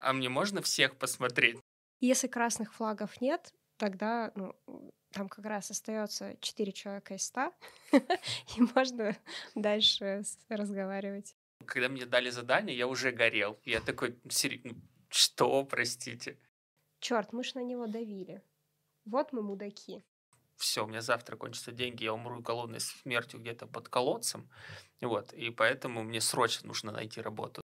А мне можно всех посмотреть? Если красных флагов нет, тогда ну, там как раз остается 4 человека из 100, и можно дальше разговаривать. Когда мне дали задание, я уже горел. Я такой, ну, что, простите? Черт, мы ж на него давили. Вот мы мудаки. Все, у меня завтра кончатся деньги, я умру голодной смертью где-то под колодцем. Вот, и поэтому мне срочно нужно найти работу.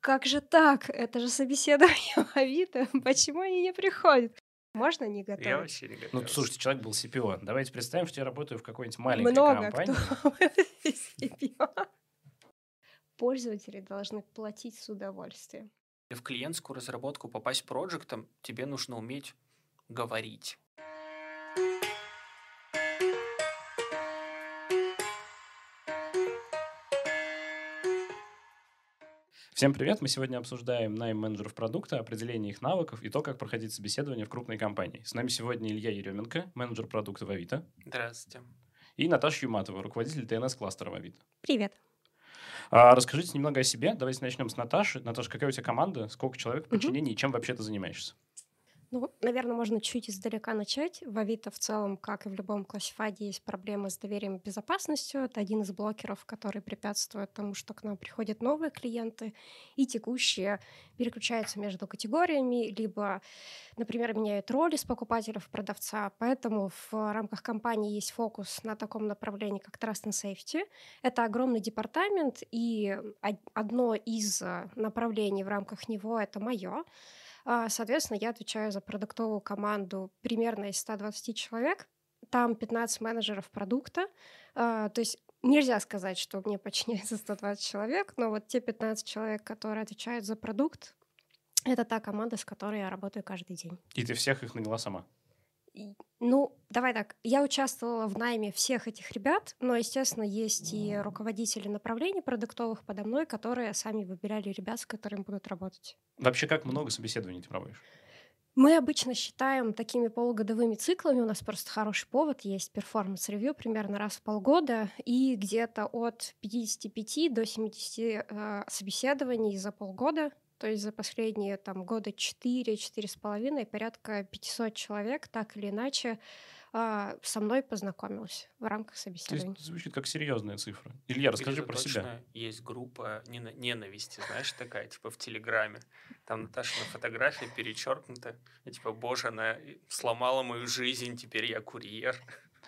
Как же так? Это же собеседование в Авито. Почему они не приходят? Можно не готовить? Я вообще не готов. Ну, слушайте, человек был CPO. Давайте представим, что я работаю в какой-нибудь маленькой Много компании. кто CPO. Пользователи должны платить с удовольствием. В клиентскую разработку попасть проектом тебе нужно уметь говорить. Всем привет! Мы сегодня обсуждаем найм менеджеров продукта, определение их навыков и то, как проходить собеседование в крупной компании. С нами сегодня Илья Еременко, менеджер продукта в Авито. Здравствуйте. И Наташа Юматова, руководитель ТНС-кластера в Авито. Привет. А, расскажите немного о себе. Давайте начнем с Наташи. Наташа, какая у тебя команда, сколько человек в подчинении угу. и чем вообще ты занимаешься? Ну, наверное, можно чуть издалека начать. В Авито в целом, как и в любом классифаде, есть проблемы с доверием и безопасностью. Это один из блокеров, который препятствует тому, что к нам приходят новые клиенты, и текущие переключаются между категориями, либо, например, меняют роли с покупателя в продавца. Поэтому в рамках компании есть фокус на таком направлении, как Trust and Safety. Это огромный департамент, и одно из направлений в рамках него — это мое — соответственно, я отвечаю за продуктовую команду примерно из 120 человек. Там 15 менеджеров продукта. А, то есть нельзя сказать, что мне подчиняется 120 человек, но вот те 15 человек, которые отвечают за продукт, это та команда, с которой я работаю каждый день. И ты всех их наняла сама? Ну, давай так. Я участвовала в найме всех этих ребят, но, естественно, есть и руководители направлений продуктовых подо мной, которые сами выбирали ребят, с которыми будут работать. Вообще, как много собеседований ты проводишь? Мы обычно считаем такими полугодовыми циклами. У нас просто хороший повод есть performance review примерно раз в полгода и где-то от 55 до 70 э, собеседований за полгода. То есть за последние там, года 4-4,5 порядка 500 человек так или иначе а, со мной познакомилась в рамках собеседования. То звучит как серьезная цифра. Илья, расскажи про себя. Есть группа ненависти, знаешь, такая, типа в Телеграме. Там Наташа на фотографии перечеркнута. И, типа, боже, она сломала мою жизнь, теперь я курьер.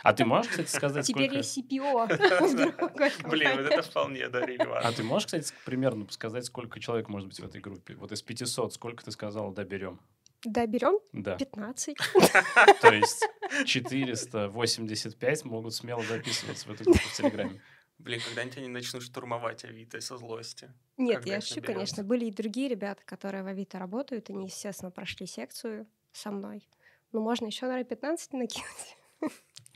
А ты можешь, кстати, сказать, сколько... Теперь я CPO. Блин, вот это вполне, да, релевантно. А ты можешь, кстати, примерно сказать, сколько человек может быть в этой группе? Вот из 500, сколько ты сказал, да, берем? Да, берем? Да. 15. То есть 485 могут смело записываться в эту группу в Телеграме. Блин, когда-нибудь они начнут штурмовать Авито со злости. Нет, я шучу, конечно. Были и другие ребята, которые в Авито работают. Они, естественно, прошли секцию со мной. Ну, можно еще, наверное, 15 накинуть.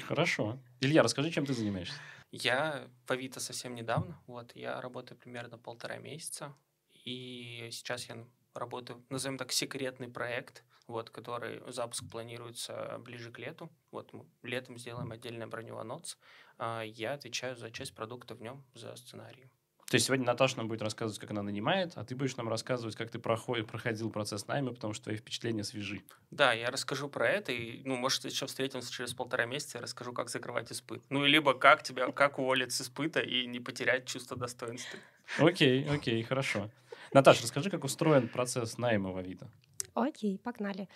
Хорошо. Илья, расскажи, чем ты занимаешься? Я в Авито совсем недавно. Вот, я работаю примерно полтора месяца. И сейчас я работаю, назовем так, секретный проект, вот, который запуск планируется ближе к лету. Вот мы летом сделаем отдельный броневаноц. А я отвечаю за часть продукта в нем, за сценарий. То есть сегодня Наташа нам будет рассказывать, как она нанимает, а ты будешь нам рассказывать, как ты проходил, проходил процесс найма, потому что твои впечатления свежи. Да, я расскажу про это, и, ну, может, еще встретимся через полтора месяца, я расскажу, как закрывать испыт. Ну, и либо как тебя, как уволить с испыта и не потерять чувство достоинства. Окей, окей, хорошо. Наташа, расскажи, как устроен процесс найма в Авито. Окей, погнали.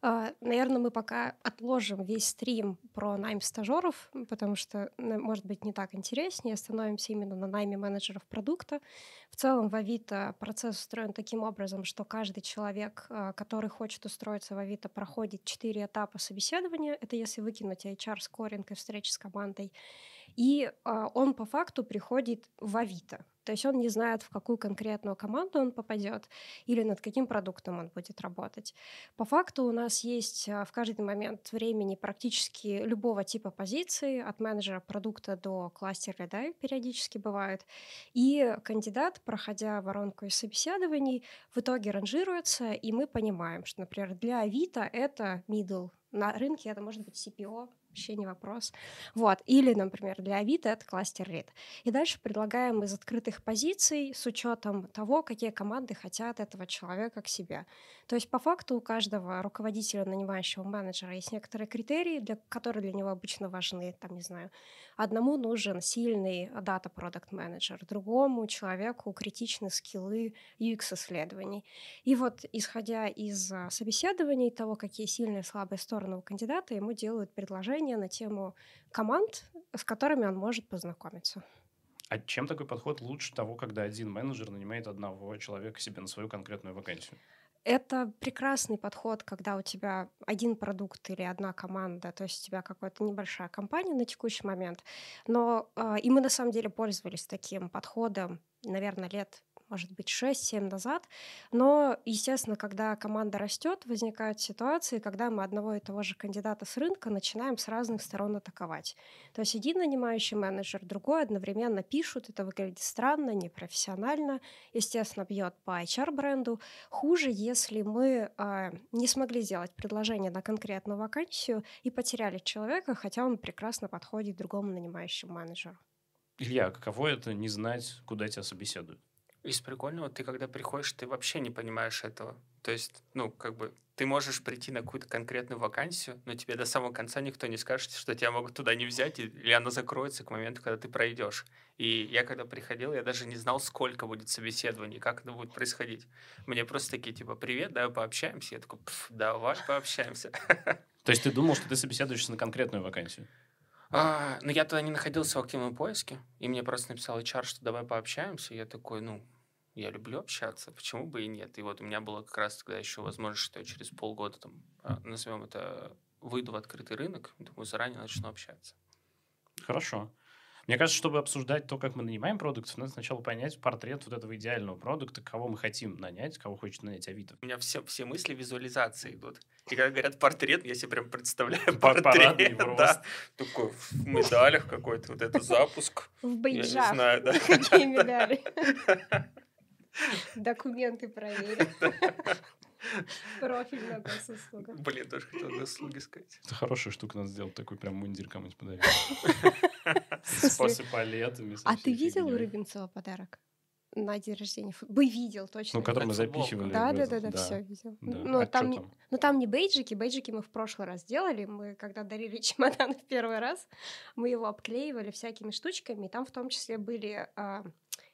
А, Наверное, мы пока отложим весь стрим про найм стажеров, потому что, может быть, не так интереснее. Остановимся именно на найме менеджеров продукта. В целом в Авито процесс устроен таким образом, что каждый человек, а, который хочет устроиться в Авито, проходит четыре этапа собеседования. Это если выкинуть HR-скоринг и встречи с командой. И а, он по факту приходит в Авито. То есть он не знает, в какую конкретную команду он попадет или над каким продуктом он будет работать. По факту у нас есть а, в каждый момент времени практически любого типа позиции, от менеджера продукта до кластера, да, периодически бывает. И кандидат, проходя воронку из собеседований, в итоге ранжируется, и мы понимаем, что, например, для Авито это middle, на рынке это может быть CPO, вообще не вопрос. Вот. Или, например, для Авито это кластер рид. И дальше предлагаем из открытых позиций с учетом того, какие команды хотят этого человека к себе. То есть по факту у каждого руководителя, нанимающего менеджера есть некоторые критерии, для, которые для него обычно важны. Там, не знаю, одному нужен сильный дата продукт менеджер другому человеку критичны скиллы UX-исследований. И вот, исходя из а, собеседований, того, какие сильные и слабые стороны у кандидата, ему делают предложение на тему команд, с которыми он может познакомиться. А чем такой подход лучше того, когда один менеджер нанимает одного человека себе на свою конкретную вакансию? Это прекрасный подход, когда у тебя один продукт или одна команда, то есть у тебя какая-то небольшая компания на текущий момент. Но э, и мы на самом деле пользовались таким подходом, наверное, лет может быть, 6-7 назад. Но, естественно, когда команда растет, возникают ситуации, когда мы одного и того же кандидата с рынка начинаем с разных сторон атаковать. То есть один нанимающий менеджер, другой одновременно пишут, это выглядит странно, непрофессионально, естественно, бьет по HR-бренду. Хуже, если мы э, не смогли сделать предложение на конкретную вакансию и потеряли человека, хотя он прекрасно подходит другому нанимающему менеджеру. Илья, каково это не знать, куда тебя собеседуют? Из прикольного, ты когда приходишь, ты вообще не понимаешь этого. То есть, ну, как бы, ты можешь прийти на какую-то конкретную вакансию, но тебе до самого конца никто не скажет, что тебя могут туда не взять, или она закроется к моменту, когда ты пройдешь. И я когда приходил, я даже не знал, сколько будет собеседований, как это будет происходить. Мне просто такие, типа, привет, давай пообщаемся. Я такой, давай пообщаемся. То есть ты думал, что ты собеседуешься на конкретную вакансию? А, ну, я тогда не находился в активном поиске, и мне просто написал HR, что давай пообщаемся. И я такой, ну, я люблю общаться, почему бы и нет. И вот у меня было как раз тогда еще возможность, что я через полгода, там, а, назовем это, выйду в открытый рынок, думаю, заранее начну общаться. Хорошо. Мне кажется, чтобы обсуждать то, как мы нанимаем продуктов, надо сначала понять портрет вот этого идеального продукта, кого мы хотим нанять, кого хочет нанять Авито. У меня все, все мысли визуализации идут. И когда говорят портрет, я себе прям представляю портрет. Да. Такой в медалях какой-то, вот это запуск. В бейджах. Я не знаю, да. Какие медали? Документы проверить. Профиль на госуслуга. Блин, тоже хотел госуслуги сказать. Это хорошая штука, надо сделать такой прям мундир кому-нибудь подарить. С палетами. А ты видел у Рыбинцева подарок? на день рождения. Бы видел точно. Ну, который мы запихивали. Да, да, да, да, все видел. Ну, а там, не, ну, там не бейджики, бейджики мы в прошлый раз делали. Мы, когда дарили чемодан в первый раз, мы его обклеивали всякими штучками, и там в том числе были а,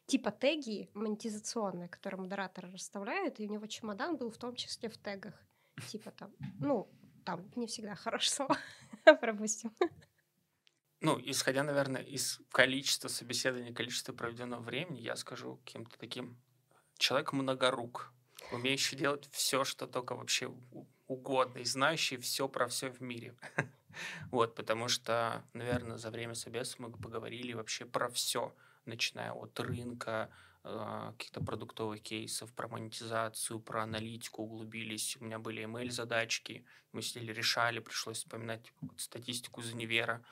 типа теги монетизационные, которые модераторы расставляют, и у него чемодан был в том числе в тегах. Типа там, ну, там не всегда хорошее пропустим. Ну, исходя, наверное, из количества собеседований, количества проведенного времени, я скажу каким-то таким человек многорук, умеющий делать все, что только вообще угодно, и знающий все про все в мире. Вот, потому что, наверное, за время собеса мы поговорили вообще про все начиная от рынка, а, каких-то продуктовых кейсов, про монетизацию, про аналитику углубились. У меня были email-задачки, мы сидели, решали, пришлось вспоминать статистику из универа.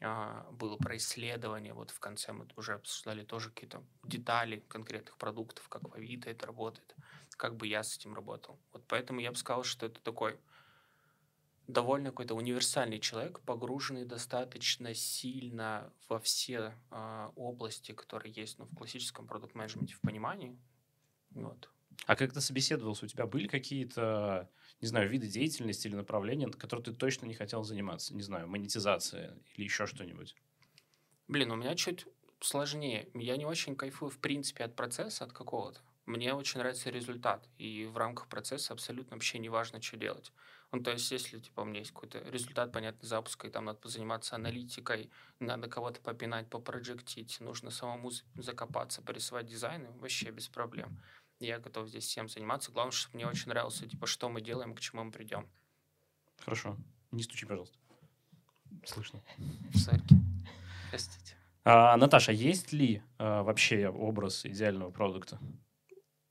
А, было про исследование, вот в конце мы уже обсуждали тоже какие-то детали конкретных продуктов, как в Авито это работает, как бы я с этим работал. Вот поэтому я бы сказал, что это такой довольно какой-то универсальный человек, погруженный достаточно сильно во все э, области, которые есть ну, в классическом продукт-менеджменте в понимании. Вот. А как ты собеседовался? У тебя были какие-то, не знаю, виды деятельности или направления, которые ты точно не хотел заниматься? Не знаю, монетизация или еще что-нибудь? Блин, у меня чуть сложнее. Я не очень кайфую, в принципе, от процесса, от какого-то. Мне очень нравится результат, и в рамках процесса абсолютно вообще не важно, что делать. Ну, то есть, если, типа, у меня есть какой-то результат, понятный, запуска, и там надо заниматься аналитикой, надо кого-то попинать, попроджектить, нужно самому закопаться, порисовать дизайны, вообще без проблем. Я готов здесь всем заниматься. Главное, чтобы мне очень нравилось, типа, что мы делаем, к чему мы придем. Хорошо. Не стучи, пожалуйста. Слышно. Сорки. Простите. А, Наташа, есть ли а, вообще образ идеального продукта?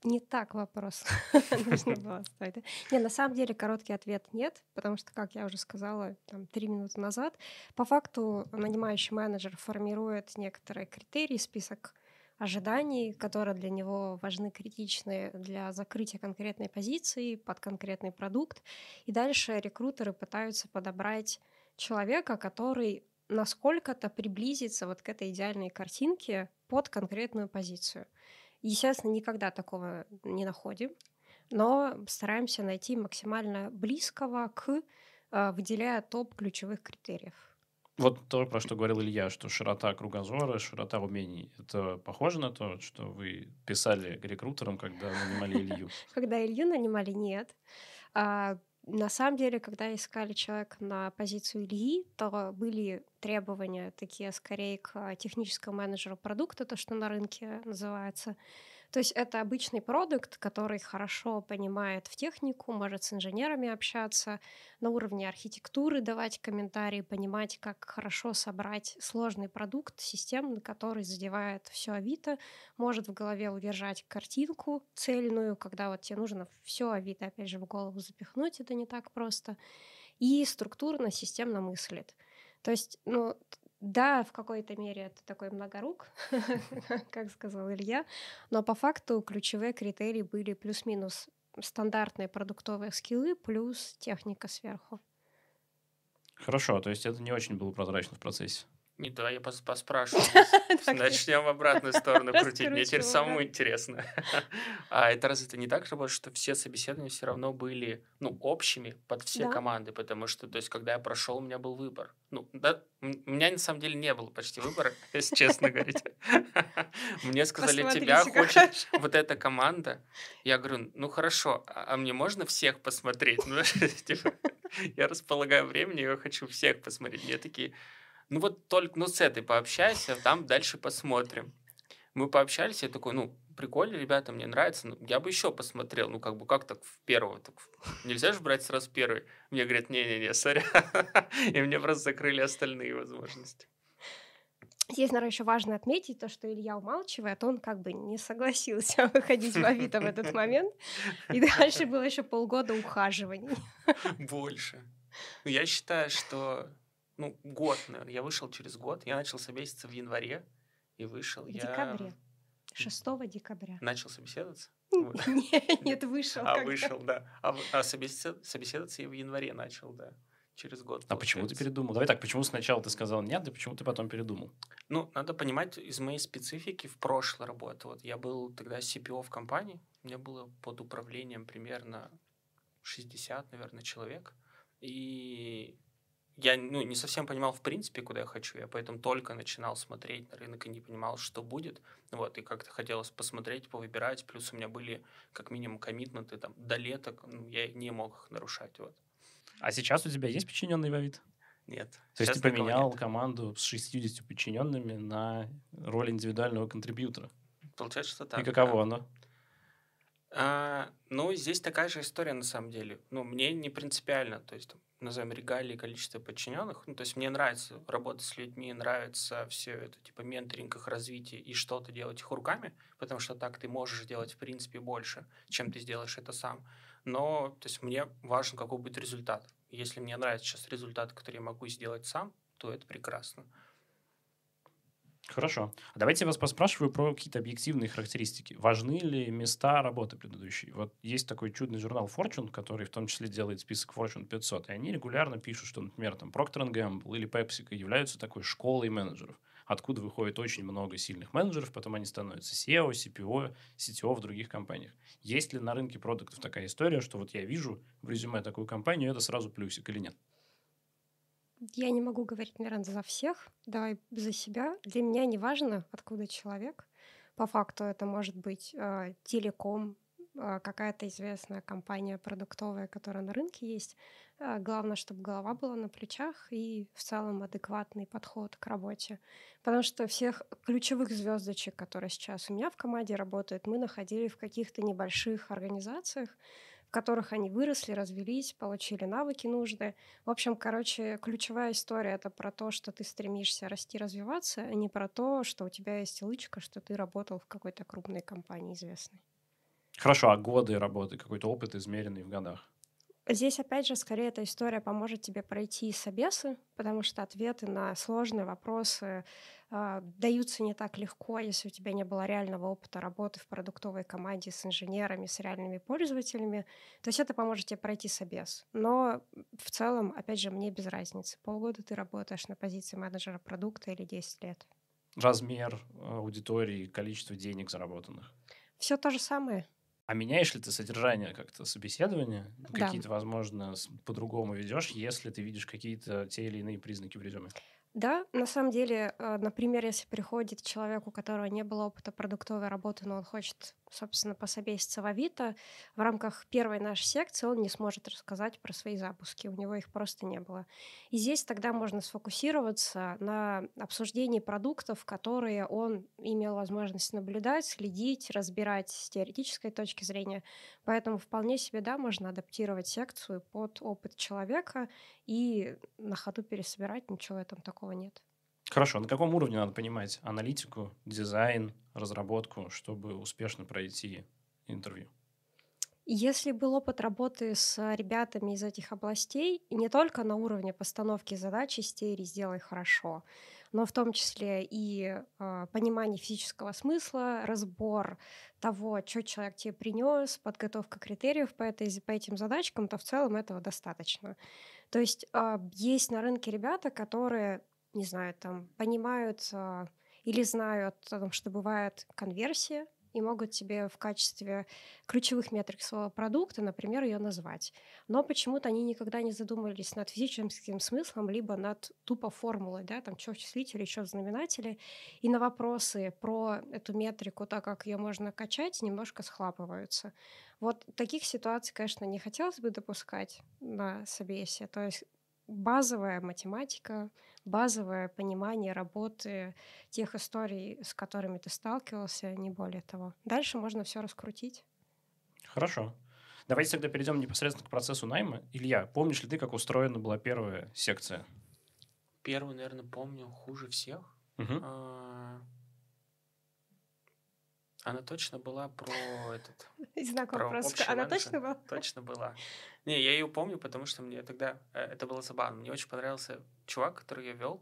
Не так вопрос нужно было ставить. Не, на самом деле короткий ответ нет, потому что, как я уже сказала там три минуты назад, по факту нанимающий менеджер формирует некоторые критерии, список ожиданий, которые для него важны, критичны для закрытия конкретной позиции под конкретный продукт. И дальше рекрутеры пытаются подобрать человека, который насколько-то приблизится вот к этой идеальной картинке под конкретную позицию. Естественно, никогда такого не находим, но стараемся найти максимально близкого к, э, выделяя топ ключевых критериев. Вот то, про что говорил Илья, что широта кругозора, широта умений. Это похоже на то, что вы писали рекрутерам, когда нанимали Илью? Когда Илью нанимали, нет. А, на самом деле, когда искали человека на позицию Ильи, то были требования такие скорее к техническому менеджеру продукта, то, что на рынке называется. То есть это обычный продукт, который хорошо понимает в технику, может с инженерами общаться, на уровне архитектуры давать комментарии, понимать, как хорошо собрать сложный продукт, системный, который задевает все Авито, может в голове удержать картинку цельную, когда вот тебе нужно все Авито, опять же, в голову запихнуть, это не так просто, и структурно, системно мыслит. То есть, ну, да, в какой-то мере это такой многорук, как сказал Илья, но по факту ключевые критерии были плюс-минус стандартные продуктовые скиллы плюс техника сверху. Хорошо, то есть это не очень было прозрачно в процессе. Не, да, я пос поспрашиваю. Начнем в обратную сторону крутить. Мне теперь самому интересно. А это разве это не так работает, что все собеседования все равно были, ну, общими под все команды? Потому что, то есть, когда я прошел, у меня был выбор. Ну, да, у меня на самом деле не было почти выбора, если честно говорить. Мне сказали, тебя хочет вот эта команда. Я говорю, ну хорошо, а, а мне можно всех посмотреть? Ну, типа, я располагаю времени, я хочу всех посмотреть. Мне такие, ну вот только, ну с этой пообщайся, там дальше посмотрим. Мы пообщались, я такой, ну, прикольно, ребята, мне нравится, ну, я бы еще посмотрел, ну, как бы, как так в первого, так нельзя же брать сразу первый. Мне говорят, не-не-не, сорян, и мне просто закрыли остальные возможности. Здесь, наверное, еще важно отметить то, что Илья умалчивает, он как бы не согласился выходить в Авито в этот момент, и дальше было еще полгода ухаживаний. Больше. Ну, я считаю, что ну, год, наверное. Я вышел через год. Я начал собеседоваться в январе и вышел. В я... декабре. 6 декабря. Начал собеседоваться? Нет, вышел. А, вышел, да. А, а собеседоваться я в январе начал, да. Через год. А почему ты передумал? Давай так, почему сначала ты сказал нет, да почему ты потом передумал? Ну, надо понимать, из моей специфики в прошлой работе. Вот я был тогда CPO в компании, у меня было под управлением примерно 60, наверное, человек. И я ну, не совсем понимал, в принципе, куда я хочу. Я поэтому только начинал смотреть на рынок и не понимал, что будет. Вот, и как-то хотелось посмотреть, повыбирать. Плюс у меня были как минимум коммитменты там, до лета, ну, я не мог их нарушать. Вот. А сейчас у тебя есть подчиненный в Авито? Нет. То есть ты поменял нет. команду с 60 подчиненными на роль индивидуального контрибьютора? Получается, что так. И каково да. оно? А, ну, здесь такая же история на самом деле. Ну, мне не принципиально. То есть назовем регалии количество подчиненных. Ну, то есть мне нравится работать с людьми, нравится все это, типа менторинг, их развитие и что-то делать их руками, потому что так ты можешь делать, в принципе, больше, чем ты сделаешь это сам. Но, то есть мне важен, какой будет результат. Если мне нравится сейчас результат, который я могу сделать сам, то это прекрасно. Хорошо. А давайте я вас поспрашиваю про какие-то объективные характеристики. Важны ли места работы предыдущей? Вот есть такой чудный журнал Fortune, который в том числе делает список Fortune 500, и они регулярно пишут, что, например, там Procter Gamble или PepsiCo являются такой школой менеджеров, откуда выходит очень много сильных менеджеров, потом они становятся SEO, CPO, CTO в других компаниях. Есть ли на рынке продуктов такая история, что вот я вижу в резюме такую компанию, это сразу плюсик или нет? Я не могу говорить, наверное, за всех, давай за себя. Для меня не важно, откуда человек. По факту это может быть э, телеком, э, какая-то известная компания продуктовая, которая на рынке есть. Э, главное, чтобы голова была на плечах и в целом адекватный подход к работе. Потому что всех ключевых звездочек, которые сейчас у меня в команде работают, мы находили в каких-то небольших организациях, которых они выросли, развелись, получили навыки нужные. В общем, короче, ключевая история — это про то, что ты стремишься расти, развиваться, а не про то, что у тебя есть лычка, что ты работал в какой-то крупной компании известной. Хорошо, а годы работы, какой-то опыт, измеренный в годах? Здесь, опять же, скорее эта история поможет тебе пройти собесы, потому что ответы на сложные вопросы э, даются не так легко, если у тебя не было реального опыта работы в продуктовой команде с инженерами, с реальными пользователями. То есть это поможет тебе пройти собес. Но в целом, опять же, мне без разницы. Полгода ты работаешь на позиции менеджера продукта или 10 лет. Размер аудитории, количество денег заработанных. Все то же самое. А меняешь ли ты содержание как-то собеседования? Да. Какие-то, возможно, по-другому ведешь, если ты видишь какие-то те или иные признаки в резюме? Да, на самом деле, э, например, если приходит человек, у которого не было опыта продуктовой работы, но он хочет, собственно, пособеситься в Авито, в рамках первой нашей секции он не сможет рассказать про свои запуски, у него их просто не было. И здесь тогда можно сфокусироваться на обсуждении продуктов, которые он имел возможность наблюдать, следить, разбирать с теоретической точки зрения. Поэтому вполне себе, да, можно адаптировать секцию под опыт человека и на ходу пересобирать, ничего в этом такого нет. Хорошо, на каком уровне надо понимать аналитику, дизайн, разработку, чтобы успешно пройти интервью? Если был опыт работы с ребятами из этих областей, не только на уровне постановки задач из серии «сделай хорошо», но в том числе и э, понимание физического смысла, разбор того, что человек тебе принес, подготовка критериев по, этой, по этим задачкам, то в целом этого достаточно. То есть э, есть на рынке ребята, которые, не знаю, там понимают э, или знают о том, что бывает конверсия, и могут тебе в качестве ключевых метрик своего продукта, например, ее назвать. Но почему-то они никогда не задумывались над физическим смыслом, либо над тупо формулой, да, там, что в числителе, что в знаменателе. И на вопросы про эту метрику, так как ее можно качать, немножко схлапываются. Вот таких ситуаций, конечно, не хотелось бы допускать на собесе. То есть базовая математика, базовое понимание работы тех историй, с которыми ты сталкивался, не более того. Дальше можно все раскрутить. Хорошо. Давайте тогда перейдем непосредственно к процессу найма. Илья, помнишь ли ты, как устроена была первая секция? Первую, наверное, помню хуже всех. Угу. Она точно была про этот... Знакомый вопрос. Она точно была? Точно была. Не, я ее помню, потому что мне тогда... Э, это было забавно. Мне очень понравился чувак, который я вел.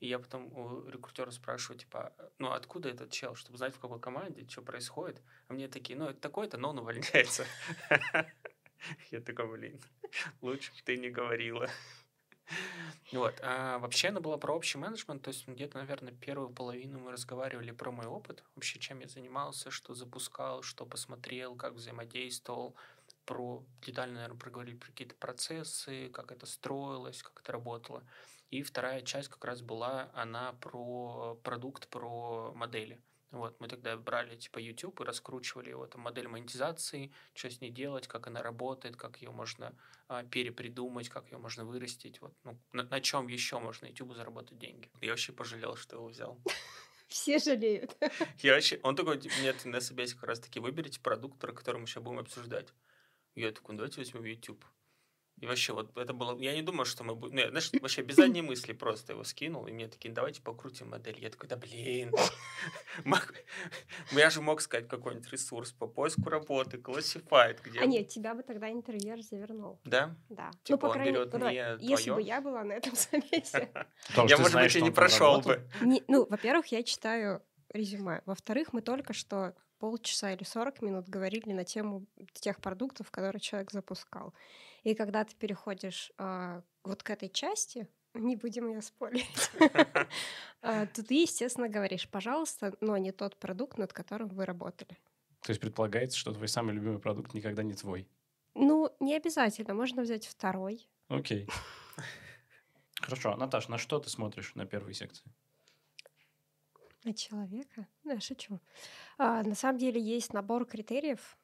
И я потом у рекрутера спрашиваю, типа, ну откуда этот чел, чтобы знать, в какой команде, что происходит. А мне такие, ну это такой-то, но он увольняется. Я такой, блин, лучше бы ты не говорила. Вот. А вообще она была про общий менеджмент, то есть где-то, наверное, первую половину мы разговаривали про мой опыт, вообще чем я занимался, что запускал, что посмотрел, как взаимодействовал, про детально, наверное, проговорили про какие-то процессы, как это строилось, как это работало. И вторая часть как раз была, она про продукт, про модели. Вот, мы тогда брали типа YouTube и раскручивали его, там, модель монетизации, что с ней делать, как она работает, как ее можно а, перепридумать, как ее можно вырастить, вот, ну, на, на чем еще можно YouTube заработать деньги. Я вообще пожалел, что его взял. Все жалеют. Я вообще, он такой, нет, на собесе как раз таки выберите продукт, про который мы сейчас будем обсуждать. Я такой, «Ну, давайте возьмем YouTube. И вообще, вот это было... Я не думал, что мы будем... Нет, знаешь, вообще без задней мысли просто его скинул. И мне такие, давайте покрутим модель. Я такой, да блин. Я же мог сказать какой-нибудь ресурс по поиску работы, Classified. Где... А нет, тебя бы тогда интервьюер завернул. Да? Да. Типа ну, по крайней мере, Если бы я была на этом совете. Я, может быть, и не прошел бы. Ну, во-первых, я читаю резюме. Во-вторых, мы только что полчаса или 40 минут говорили на тему тех продуктов, которые человек запускал. И когда ты переходишь э, вот к этой части, не будем ее спорить, а, то ты, естественно, говоришь, пожалуйста, но не тот продукт, над которым вы работали. То есть предполагается, что твой самый любимый продукт никогда не твой? Ну, не обязательно, можно взять второй. Окей. Хорошо, Наташ, на что ты смотришь на первой секции? На человека? Да, шучу. А, на самом деле есть набор критериев,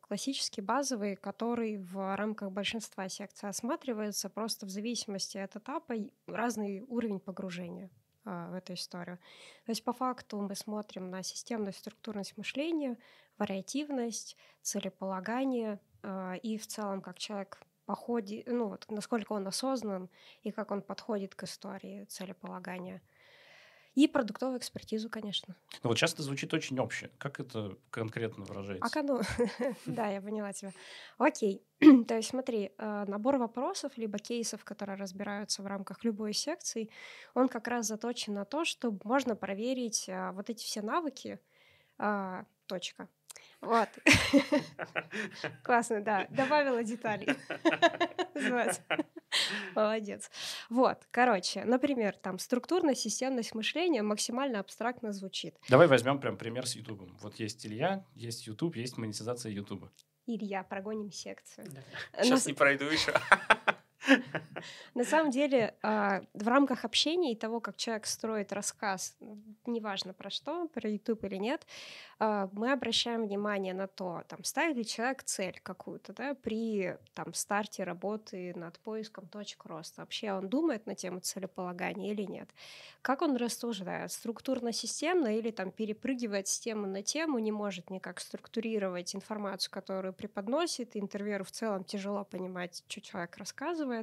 классический, базовый, который в рамках большинства секций осматривается просто в зависимости от этапа разный уровень погружения а, в эту историю. То есть по факту мы смотрим на системность, структурность мышления, вариативность, целеполагание а, и в целом как человек походит, ну вот насколько он осознан и как он подходит к истории целеполагания. И продуктовую экспертизу, конечно. Ну вот часто звучит очень общее. Как это конкретно выражается? А ну, да, я поняла тебя. Окей. То есть смотри, э, набор вопросов либо кейсов, которые разбираются в рамках любой секции, он как раз заточен на то, чтобы можно проверить а, вот эти все навыки, а, точка. Вот. Классно, да. Добавила деталей. Молодец. Вот, короче, например, там структурная системность мышления максимально абстрактно звучит. Давай возьмем прям пример с YouTube. Вот есть Илья, есть YouTube, есть монетизация YouTube. Илья, прогоним секцию. Сейчас не пройду еще. На самом деле, а, в рамках общения и того, как человек строит рассказ, неважно про что, про YouTube или нет, а, мы обращаем внимание на то, там, ставит ли человек цель какую-то, да, при там, старте работы над поиском точек роста. Вообще он думает на тему целеполагания или нет? Как он рассуждает? Структурно-системно или там перепрыгивает с темы на тему, не может никак структурировать информацию, которую преподносит, интервьюеру в целом тяжело понимать, что человек рассказывает.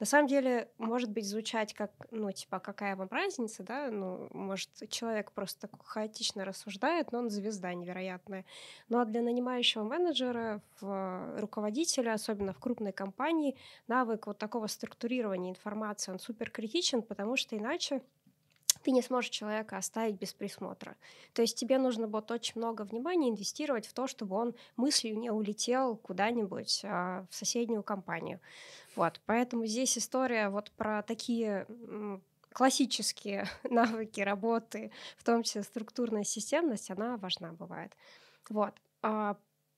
На самом деле, может быть, звучать как, ну, типа, какая вам разница, да, ну, может, человек просто хаотично рассуждает, но он звезда невероятная. Ну, а для нанимающего менеджера, в руководителя, особенно в крупной компании, навык вот такого структурирования информации, он супер критичен, потому что иначе ты не сможешь человека оставить без присмотра. То есть тебе нужно будет очень много внимания инвестировать в то, чтобы он мыслью не улетел куда-нибудь а, в соседнюю компанию. Вот, поэтому здесь история вот про такие классические навыки работы, в том числе структурная системность, она важна бывает. Вот.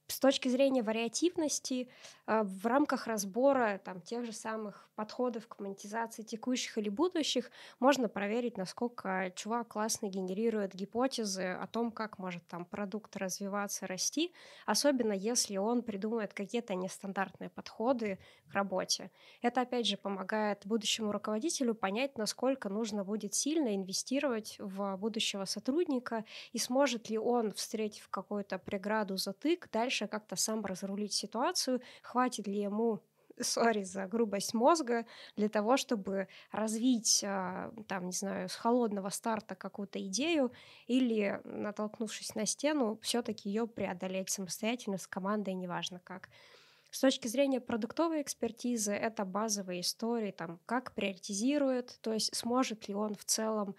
С точки зрения вариативности, а, в рамках разбора там, тех же самых подходов к монетизации текущих или будущих можно проверить, насколько чувак классно генерирует гипотезы о том, как может там продукт развиваться, расти, особенно если он придумает какие-то нестандартные подходы к работе. Это, опять же, помогает будущему руководителю понять, насколько нужно будет сильно инвестировать в будущего сотрудника и сможет ли он, встретив какую-то преграду, затык, дальше как-то сам разрулить ситуацию, хватит ли ему сори за грубость мозга, для того, чтобы развить, а, там, не знаю, с холодного старта какую-то идею или, натолкнувшись на стену, все-таки ее преодолеть самостоятельно с командой, неважно как. С точки зрения продуктовой экспертизы, это базовые истории, там, как приоритизирует, то есть сможет ли он в целом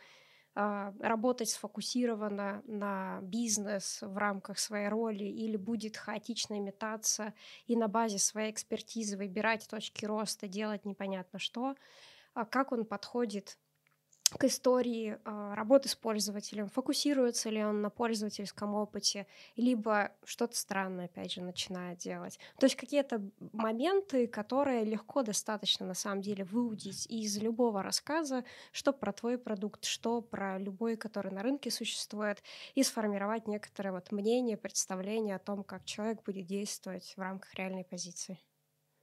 работать сфокусированно на бизнес в рамках своей роли или будет хаотично метаться и на базе своей экспертизы выбирать точки роста, делать непонятно что, а как он подходит к истории э, работы с пользователем, фокусируется ли он на пользовательском опыте, либо что-то странное, опять же, начинает делать. То есть какие-то моменты, которые легко достаточно, на самом деле, выудить из любого рассказа, что про твой продукт, что про любой, который на рынке существует, и сформировать некоторое вот мнение, представление о том, как человек будет действовать в рамках реальной позиции.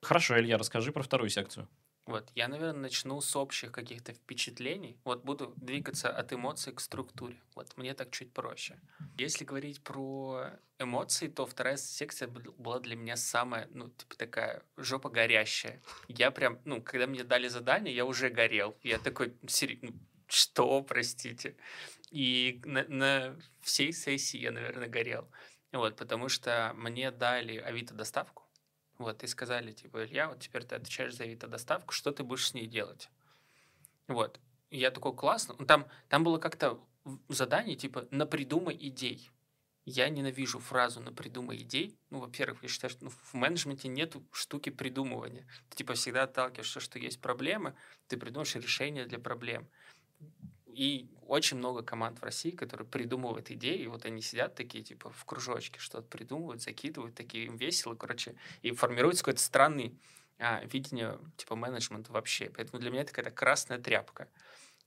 Хорошо, Илья, расскажи про вторую секцию. Вот, я, наверное, начну с общих каких-то впечатлений. Вот буду двигаться от эмоций к структуре. Вот мне так чуть проще. Если говорить про эмоции, то вторая секция была для меня самая, ну, типа такая жопа горящая. Я прям, ну, когда мне дали задание, я уже горел. Я такой, сери... ну, что, простите? И на, на всей сессии я, наверное, горел. Вот, потому что мне дали Авито-доставку, вот, и сказали, типа, Илья, вот теперь ты отвечаешь за Авито-доставку, что ты будешь с ней делать? Вот. И я такой, классно. Ну, там, там было как-то задание, типа, на придумай идей. Я ненавижу фразу «на придумай идей». Ну, во-первых, я считаю, что ну, в менеджменте нет штуки придумывания. Ты, типа, всегда отталкиваешься, что есть проблемы, ты придумаешь решение для проблем. И очень много команд в России, которые придумывают идеи, и вот они сидят такие, типа, в кружочке, что-то придумывают, закидывают, такие им весело, короче, и формируется какой-то странный а, видение, типа, менеджмента вообще. Поэтому для меня это какая-то красная тряпка.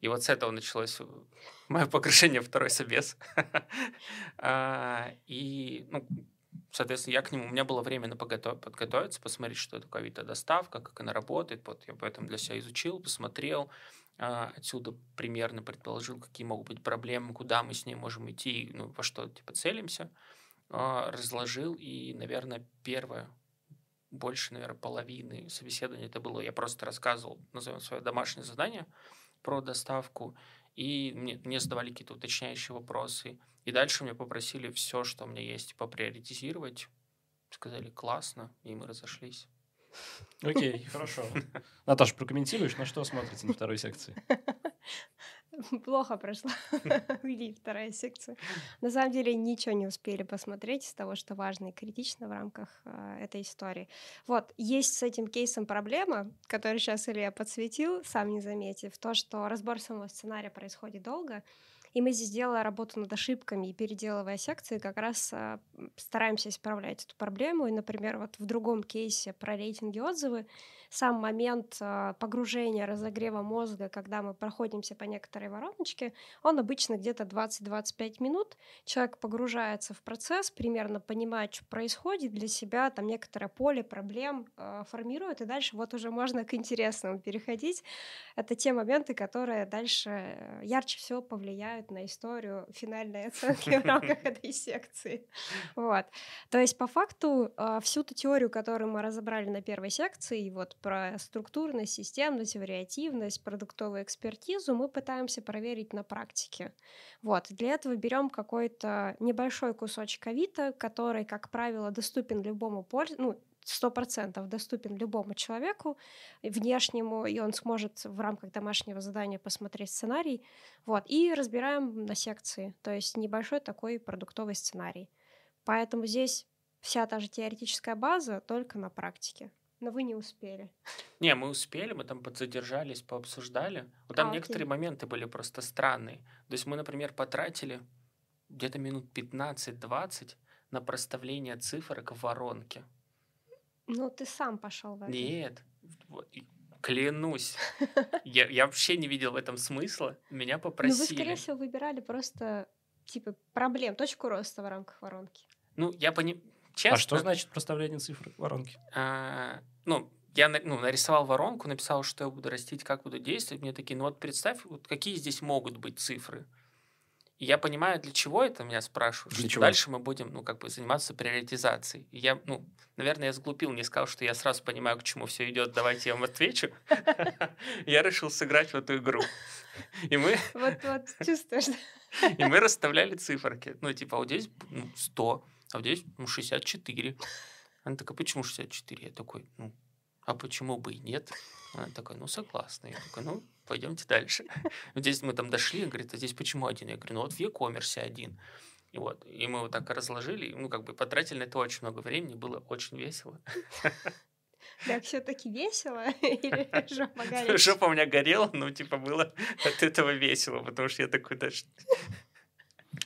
И вот с этого началось мое погружение второй собес. А, и, ну, соответственно, я к нему, у меня было время на подготовиться, посмотреть, что такое Авито-доставка, как она работает. Вот я поэтому для себя изучил, посмотрел, отсюда примерно предположил, какие могут быть проблемы, куда мы с ней можем идти, ну, во что типа целимся, а, разложил, и, наверное, первое, больше, наверное, половины собеседования это было, я просто рассказывал, назовем свое домашнее задание про доставку, и мне, мне задавали какие-то уточняющие вопросы. И дальше меня попросили все, что у меня есть, поприоритизировать. Сказали, классно, и мы разошлись. Окей, хорошо. Наташа, прокомментируешь, на что смотрите на второй секции? Плохо прошла вторая секция. На самом деле ничего не успели посмотреть из того, что важно и критично в рамках э, этой истории. Вот, есть с этим кейсом проблема, которую сейчас Илья подсветил, сам не заметив, то, что разбор самого сценария происходит долго, и мы здесь, делая работу над ошибками и переделывая секции, как раз а, стараемся исправлять эту проблему. И, например, вот в другом кейсе про рейтинги отзывы сам момент а, погружения, разогрева мозга, когда мы проходимся по некоторой вороночке, он обычно где-то 20-25 минут. Человек погружается в процесс, примерно понимает, что происходит для себя, там некоторое поле проблем э, формирует, и дальше вот уже можно к интересному переходить. Это те моменты, которые дальше э, ярче всего повлияют на историю финальной оценки в рамках этой секции. Вот. То есть по факту э, всю ту теорию, которую мы разобрали на первой секции, вот про структурность, системность, вариативность, продуктовую экспертизу мы пытаемся проверить на практике. Вот. Для этого берем какой-то небольшой кусочек авито, который, как правило, доступен любому пользователю, ну, сто процентов доступен любому человеку внешнему, и он сможет в рамках домашнего задания посмотреть сценарий. Вот, и разбираем на секции, то есть небольшой такой продуктовый сценарий. Поэтому здесь вся та же теоретическая база, только на практике. Но вы не успели. Не, мы успели, мы там подзадержались, пообсуждали. Вот там а, некоторые окей. моменты были просто странные. То есть мы, например, потратили где-то минут 15-20 на проставление цифрок в воронке. Ну, ты сам пошел в это. Нет, клянусь. Я, я вообще не видел в этом смысла. Меня попросили. Ну, вы, скорее всего, выбирали просто, типа, проблем, точку роста в рамках воронки. Ну, я понимаю Честно. А что значит проставление цифр в воронке? А, ну, я ну, нарисовал воронку, написал, что я буду растить, как буду действовать. Мне такие, ну вот представь, вот какие здесь могут быть цифры. И я понимаю, для чего это меня спрашивают. Для чего? Дальше мы будем, ну, как бы заниматься приоритизацией. И я, ну, наверное, я сглупил, не сказал, что я сразу понимаю, к чему все идет, давайте я вам отвечу. Я решил сыграть в эту игру. И мы... Вот, вот, чувствуешь. И мы расставляли циферки. Ну, типа, вот здесь 100, а здесь ну, 64. Она такая, почему 64? Я такой, ну, а почему бы и нет? Она такая, ну, согласна. Я такой, ну, пойдемте дальше. Здесь мы там дошли, говорит, а здесь почему один? Я говорю, ну, вот в e-commerce один. И вот, и мы вот так разложили, ну, как бы потратили на это очень много времени, было очень весело. Так все-таки весело? Или жопа горела? Жопа у меня горела, но типа было от этого весело, потому что я такой даже...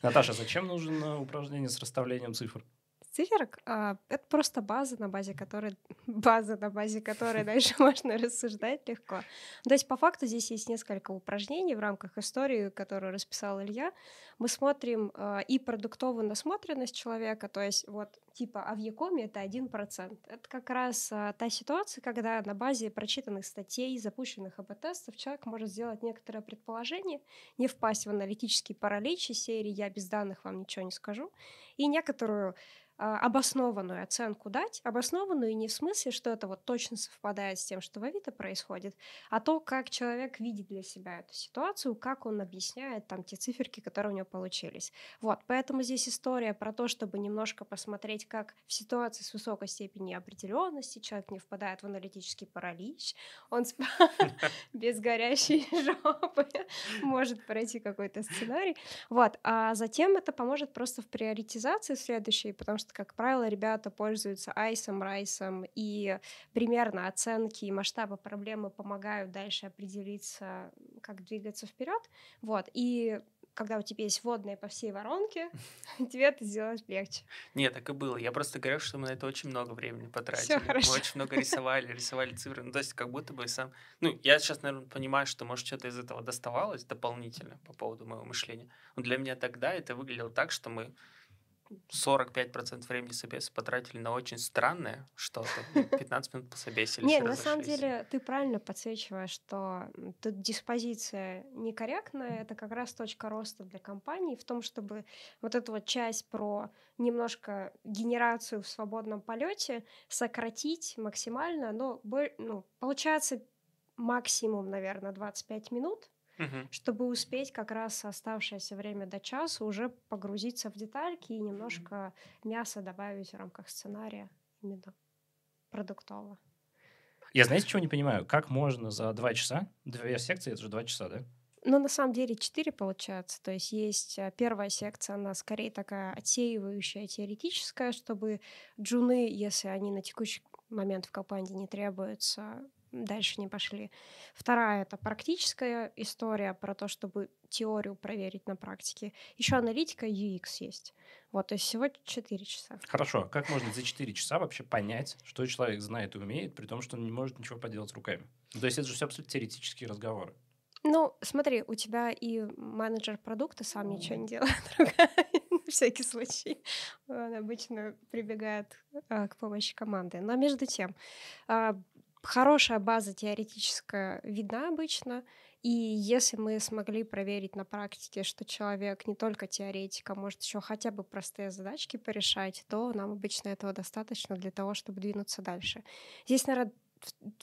Наташа, зачем нужно упражнение с расставлением цифр? Циферок а, это просто база, на базе которой база, на базе которой дальше можно рассуждать легко. То есть по факту здесь есть несколько упражнений в рамках истории, которую расписал Илья. Мы смотрим а, и продуктовую насмотренность человека, то есть вот типа а в Якоме это 1%. Это как раз та ситуация, когда на базе прочитанных статей, запущенных АБ-тестов человек может сделать некоторое предположение, не впасть в аналитический паралич из серии «я без данных вам ничего не скажу», и некоторую обоснованную оценку дать, обоснованную не в смысле, что это вот точно совпадает с тем, что в Авито происходит, а то, как человек видит для себя эту ситуацию, как он объясняет там те циферки, которые у него получились. Вот, поэтому здесь история про то, чтобы немножко посмотреть, как в ситуации с высокой степенью определенности человек не впадает в аналитический паралич, он без горящей жопы может пройти какой-то сценарий. Вот, а затем это поможет просто в приоритизации следующей, потому что как правило, ребята пользуются айсом, райсом, и примерно оценки и масштабы проблемы помогают дальше определиться, как двигаться вперед. Вот. И когда у тебя есть водные по всей воронке, тебе это сделать легче. Нет, так и было. Я просто говорю, что мы на это очень много времени потратили. Мы очень много рисовали, рисовали цифры. Ну, то есть, как будто бы сам... Ну, я сейчас, наверное, понимаю, что, может, что-то из этого доставалось дополнительно по поводу моего мышления. Но для меня тогда это выглядело так, что мы 45% времени собеса потратили на очень странное что-то, 15 минут пособесились. Нет, на самом деле ты правильно подсвечиваешь, что тут диспозиция некорректная, это как раз точка роста для компании в том, чтобы вот эту вот часть про немножко генерацию в свободном полете сократить максимально, но ну, получается максимум, наверное, 25 минут, Мгм. чтобы успеть как раз оставшееся время до часа уже погрузиться в детальки и немножко мяса добавить в рамках сценария именно продуктово. Я знаете, чего не понимаю? Как можно за два часа, две секции, это же два часа, да? Но на самом деле четыре получается. То есть есть э, первая секция, она скорее такая отсеивающая, теоретическая, чтобы джуны, если они на текущий момент в компании не требуются, дальше не пошли. Вторая — это практическая история про то, чтобы теорию проверить на практике. Еще аналитика UX есть. Вот, то есть всего 4 часа. Хорошо, а как можно за 4 часа вообще понять, что человек знает и умеет, при том, что он не может ничего поделать руками? Ну, То есть это же все абсолютно теоретические разговоры. Ну, смотри, у тебя и менеджер продукта сам ничего не делает руками, на всякий случай. Он обычно прибегает а, к помощи команды. Но между тем, а, хорошая база теоретическая видна обычно, и если мы смогли проверить на практике, что человек не только теоретик, а может еще хотя бы простые задачки порешать, то нам обычно этого достаточно для того, чтобы двинуться дальше. Здесь, наверное,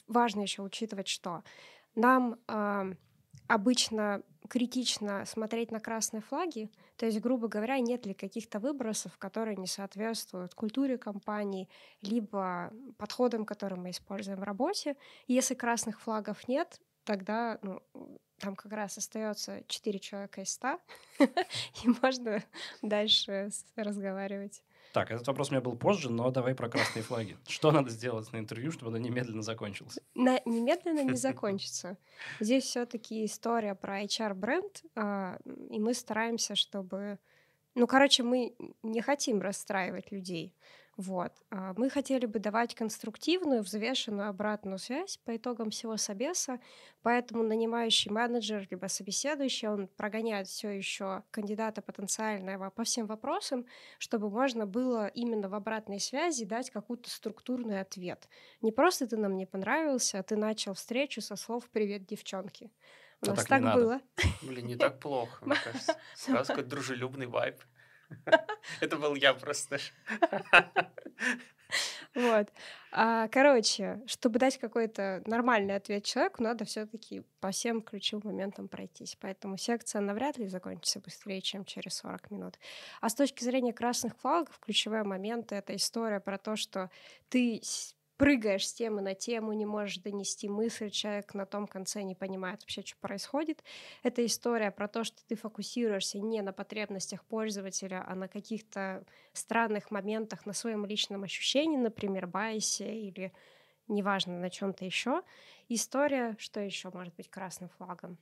важно еще учитывать, что нам а, обычно критично смотреть на красные флаги, то есть, грубо говоря, нет ли каких-то выбросов, которые не соответствуют культуре компании, либо подходам, которые мы используем в работе. Если красных флагов нет, тогда ну, там как раз остается 4 человека из 100, и можно дальше разговаривать. Так, этот вопрос у меня был позже, но давай про красные флаги. Что надо сделать на интервью, чтобы оно немедленно закончилось? На, немедленно не закончится. Здесь все-таки история про HR-бренд, а, и мы стараемся, чтобы... Ну, короче, мы не хотим расстраивать людей. Вот. А Мы хотели бы давать конструктивную, взвешенную обратную связь по итогам всего собеса, поэтому нанимающий менеджер либо собеседующий, он прогоняет все еще кандидата потенциального по всем вопросам, чтобы можно было именно в обратной связи дать какой-то структурный ответ. Не просто ты нам не понравился, а ты начал встречу со слов «Привет, девчонки». У А нас так так было. Блин, не так плохо, мне кажется. Сразу какой дружелюбный вайб. Это был я просто. Вот. А, короче, чтобы дать какой-то нормальный ответ человеку, надо все-таки по всем ключевым моментам пройтись. Поэтому секция навряд ли закончится быстрее, чем через 40 минут. А с точки зрения красных флагов, ключевые моменты — это история про то, что ты прыгаешь с темы на тему, не можешь донести мысль, человек на том конце не понимает вообще, что происходит. Это история про то, что ты фокусируешься не на потребностях пользователя, а на каких-то странных моментах, на своем личном ощущении, например, байсе или неважно, на чем-то еще. История, что еще может быть красным флагом?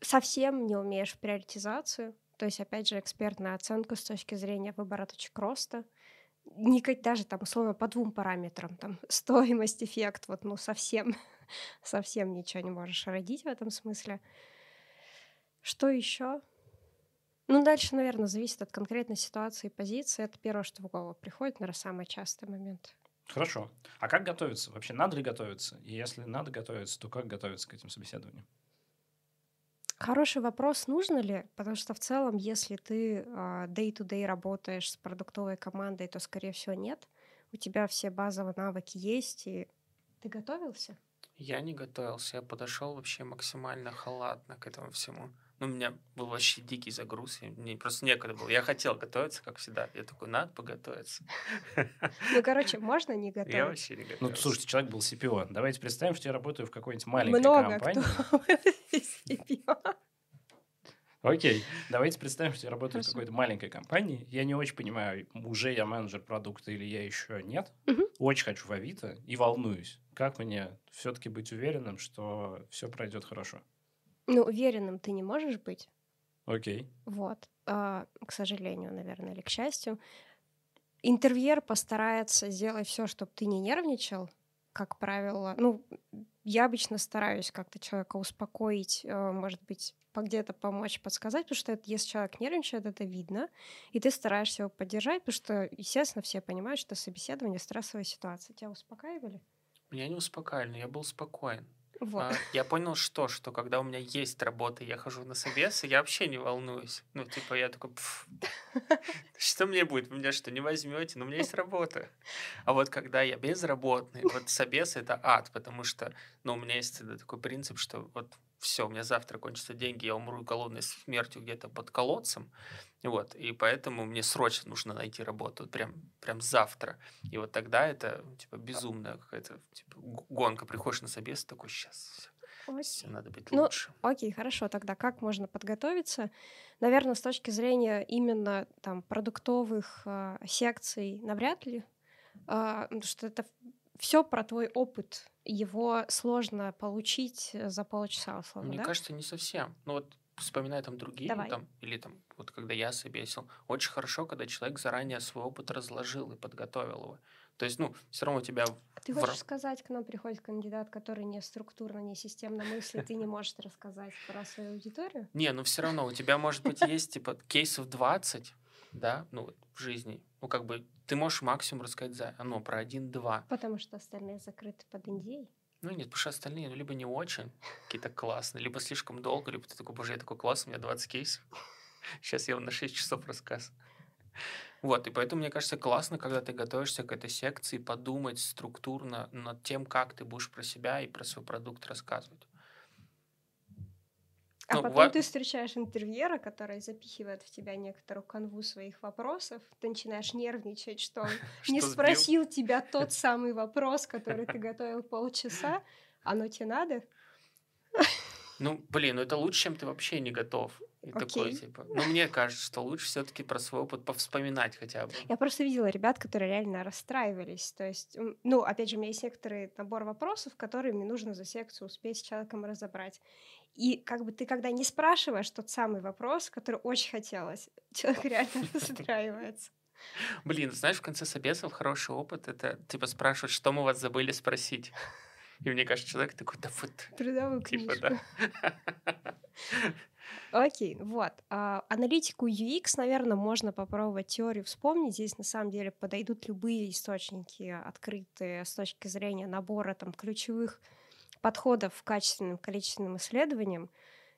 Совсем не умеешь в приоритизацию, то есть, опять же, экспертная оценка с точки зрения выбора точек роста. Никак, даже там, условно, по двум параметрам, там, стоимость, эффект, вот, ну, совсем, совсем ничего не можешь родить в этом смысле. Что еще? Ну, дальше, наверное, зависит от конкретной ситуации и позиции. Это первое, что в голову приходит, наверное, самый частый момент. Хорошо. А как готовиться? Вообще надо ли готовиться? И если надо готовиться, то как готовиться к этим собеседованиям? Хороший вопрос, нужно ли, потому что в целом, если ты а, day-to-day работаешь с продуктовой командой, то, скорее всего, нет. У тебя все базовые навыки есть, и ты готовился? Я не готовился, я подошел вообще максимально халатно к этому всему. Ну, у меня был вообще дикий загруз, и мне просто некогда было. Я хотел готовиться, как всегда. Я такой, надо поготовиться. Ну, короче, можно не Я готовиться? вообще не Ну, готовился. слушайте, человек был CPO. Давайте представим, что я работаю в какой-нибудь маленькой Много компании. кто из CPO. Окей, давайте представим, что я работаю в Хорошо. какой-то маленькой компании. Я не очень понимаю, уже я менеджер продукта или я еще нет. Мгм. Очень хочу в Авито и волнуюсь. Как мне все-таки быть уверенным, что все пройдет хорошо? Ну, уверенным ты не можешь быть. Окей. Вот. А, к сожалению, наверное, или к счастью. Интервьюер постарается сделать все, чтобы ты не нервничал, как правило. Ну, я обычно стараюсь как-то человека успокоить, э, может быть, где-то помочь, подсказать, потому что это, если человек нервничает, это видно, и ты стараешься его поддержать, потому что, естественно, все понимают, что собеседование — стрессовая ситуация. Тебя успокаивали? Меня не успокаивали, я был спокоен. Вот. А, Я понял, что, что когда у меня есть работа, я хожу на собесы, я вообще не волнуюсь. Ну, типа, я такой, «Пф, что мне будет? Меня что, не возьмете? Ну, у меня есть работа. А вот когда я безработный, вот собес — это ад, потому что, ну, у меня есть такой принцип, что вот все, у меня завтра кончатся деньги, я умру голодной смертью где-то под колодцем, вот, и поэтому мне срочно нужно найти работу, прям, прям завтра. И вот тогда это, типа, безумная какая-то типа, гонка. Приходишь на собес, такой, сейчас, все, надо быть ну, лучше. Окей, хорошо, тогда как можно подготовиться? Наверное, с точки зрения именно там продуктовых э, секций навряд ли, э, потому что это все про твой опыт. Его сложно получить за полчаса, условно, Мне да? кажется, не совсем. Ну вот вспоминая там другие, Давай. там, или там, вот когда я собесил, очень хорошо, когда человек заранее свой опыт разложил и подготовил его. То есть, ну, все равно у тебя... Ты в хочешь сказать, к нам приходит кандидат, который не структурно, не системно мыслит и не может рассказать про свою аудиторию? Не, ну все равно у тебя, может быть, есть, типа, кейсов 20, да, ну, вот в жизни. Ну, как бы, ты можешь максимум рассказать за, ну, про один-два. Потому что остальные закрыты под индией. Ну, нет, потому что остальные, ну, либо не очень какие-то классные, либо слишком долго, либо ты такой, боже, я такой классный, у меня 20 кейсов. Сейчас я вам на 6 часов рассказываю. Вот, и поэтому, мне кажется, классно, когда ты готовишься к этой секции, подумать структурно над тем, как ты будешь про себя и про свой продукт рассказывать. А Ну, потом ва- ты встречаешь интервьюера, который запихивает в тебя некоторую канву своих вопросов. Ты начинаешь нервничать, что он не спросил тебя тот самый вопрос, который ты готовил полчаса. Оно тебе надо? Ну, блин, ну это лучше, чем ты вообще не готов. И такой, Окей. типа, ну, мне кажется, что лучше все-таки про свой опыт повспоминать хотя бы. Я просто видела ребят, которые реально расстраивались. То есть, ну, опять же, у меня есть некоторый набор вопросов, которые мне нужно за секцию успеть с человеком разобрать. И как бы ты, когда не спрашиваешь тот самый вопрос, который очень хотелось, человек реально расстраивается. Блин, знаешь, в конце собесов хороший опыт это типа спрашивать, что мы вас забыли спросить. И мне кажется, человек такой, да вот, Трудовую типа, книжку. да. Окей, вот. А, аналитику UX, наверное, можно попробовать теорию вспомнить. Здесь на самом деле подойдут любые источники открытые с точки зрения набора там, ключевых подходов к качественным количественным исследованиям.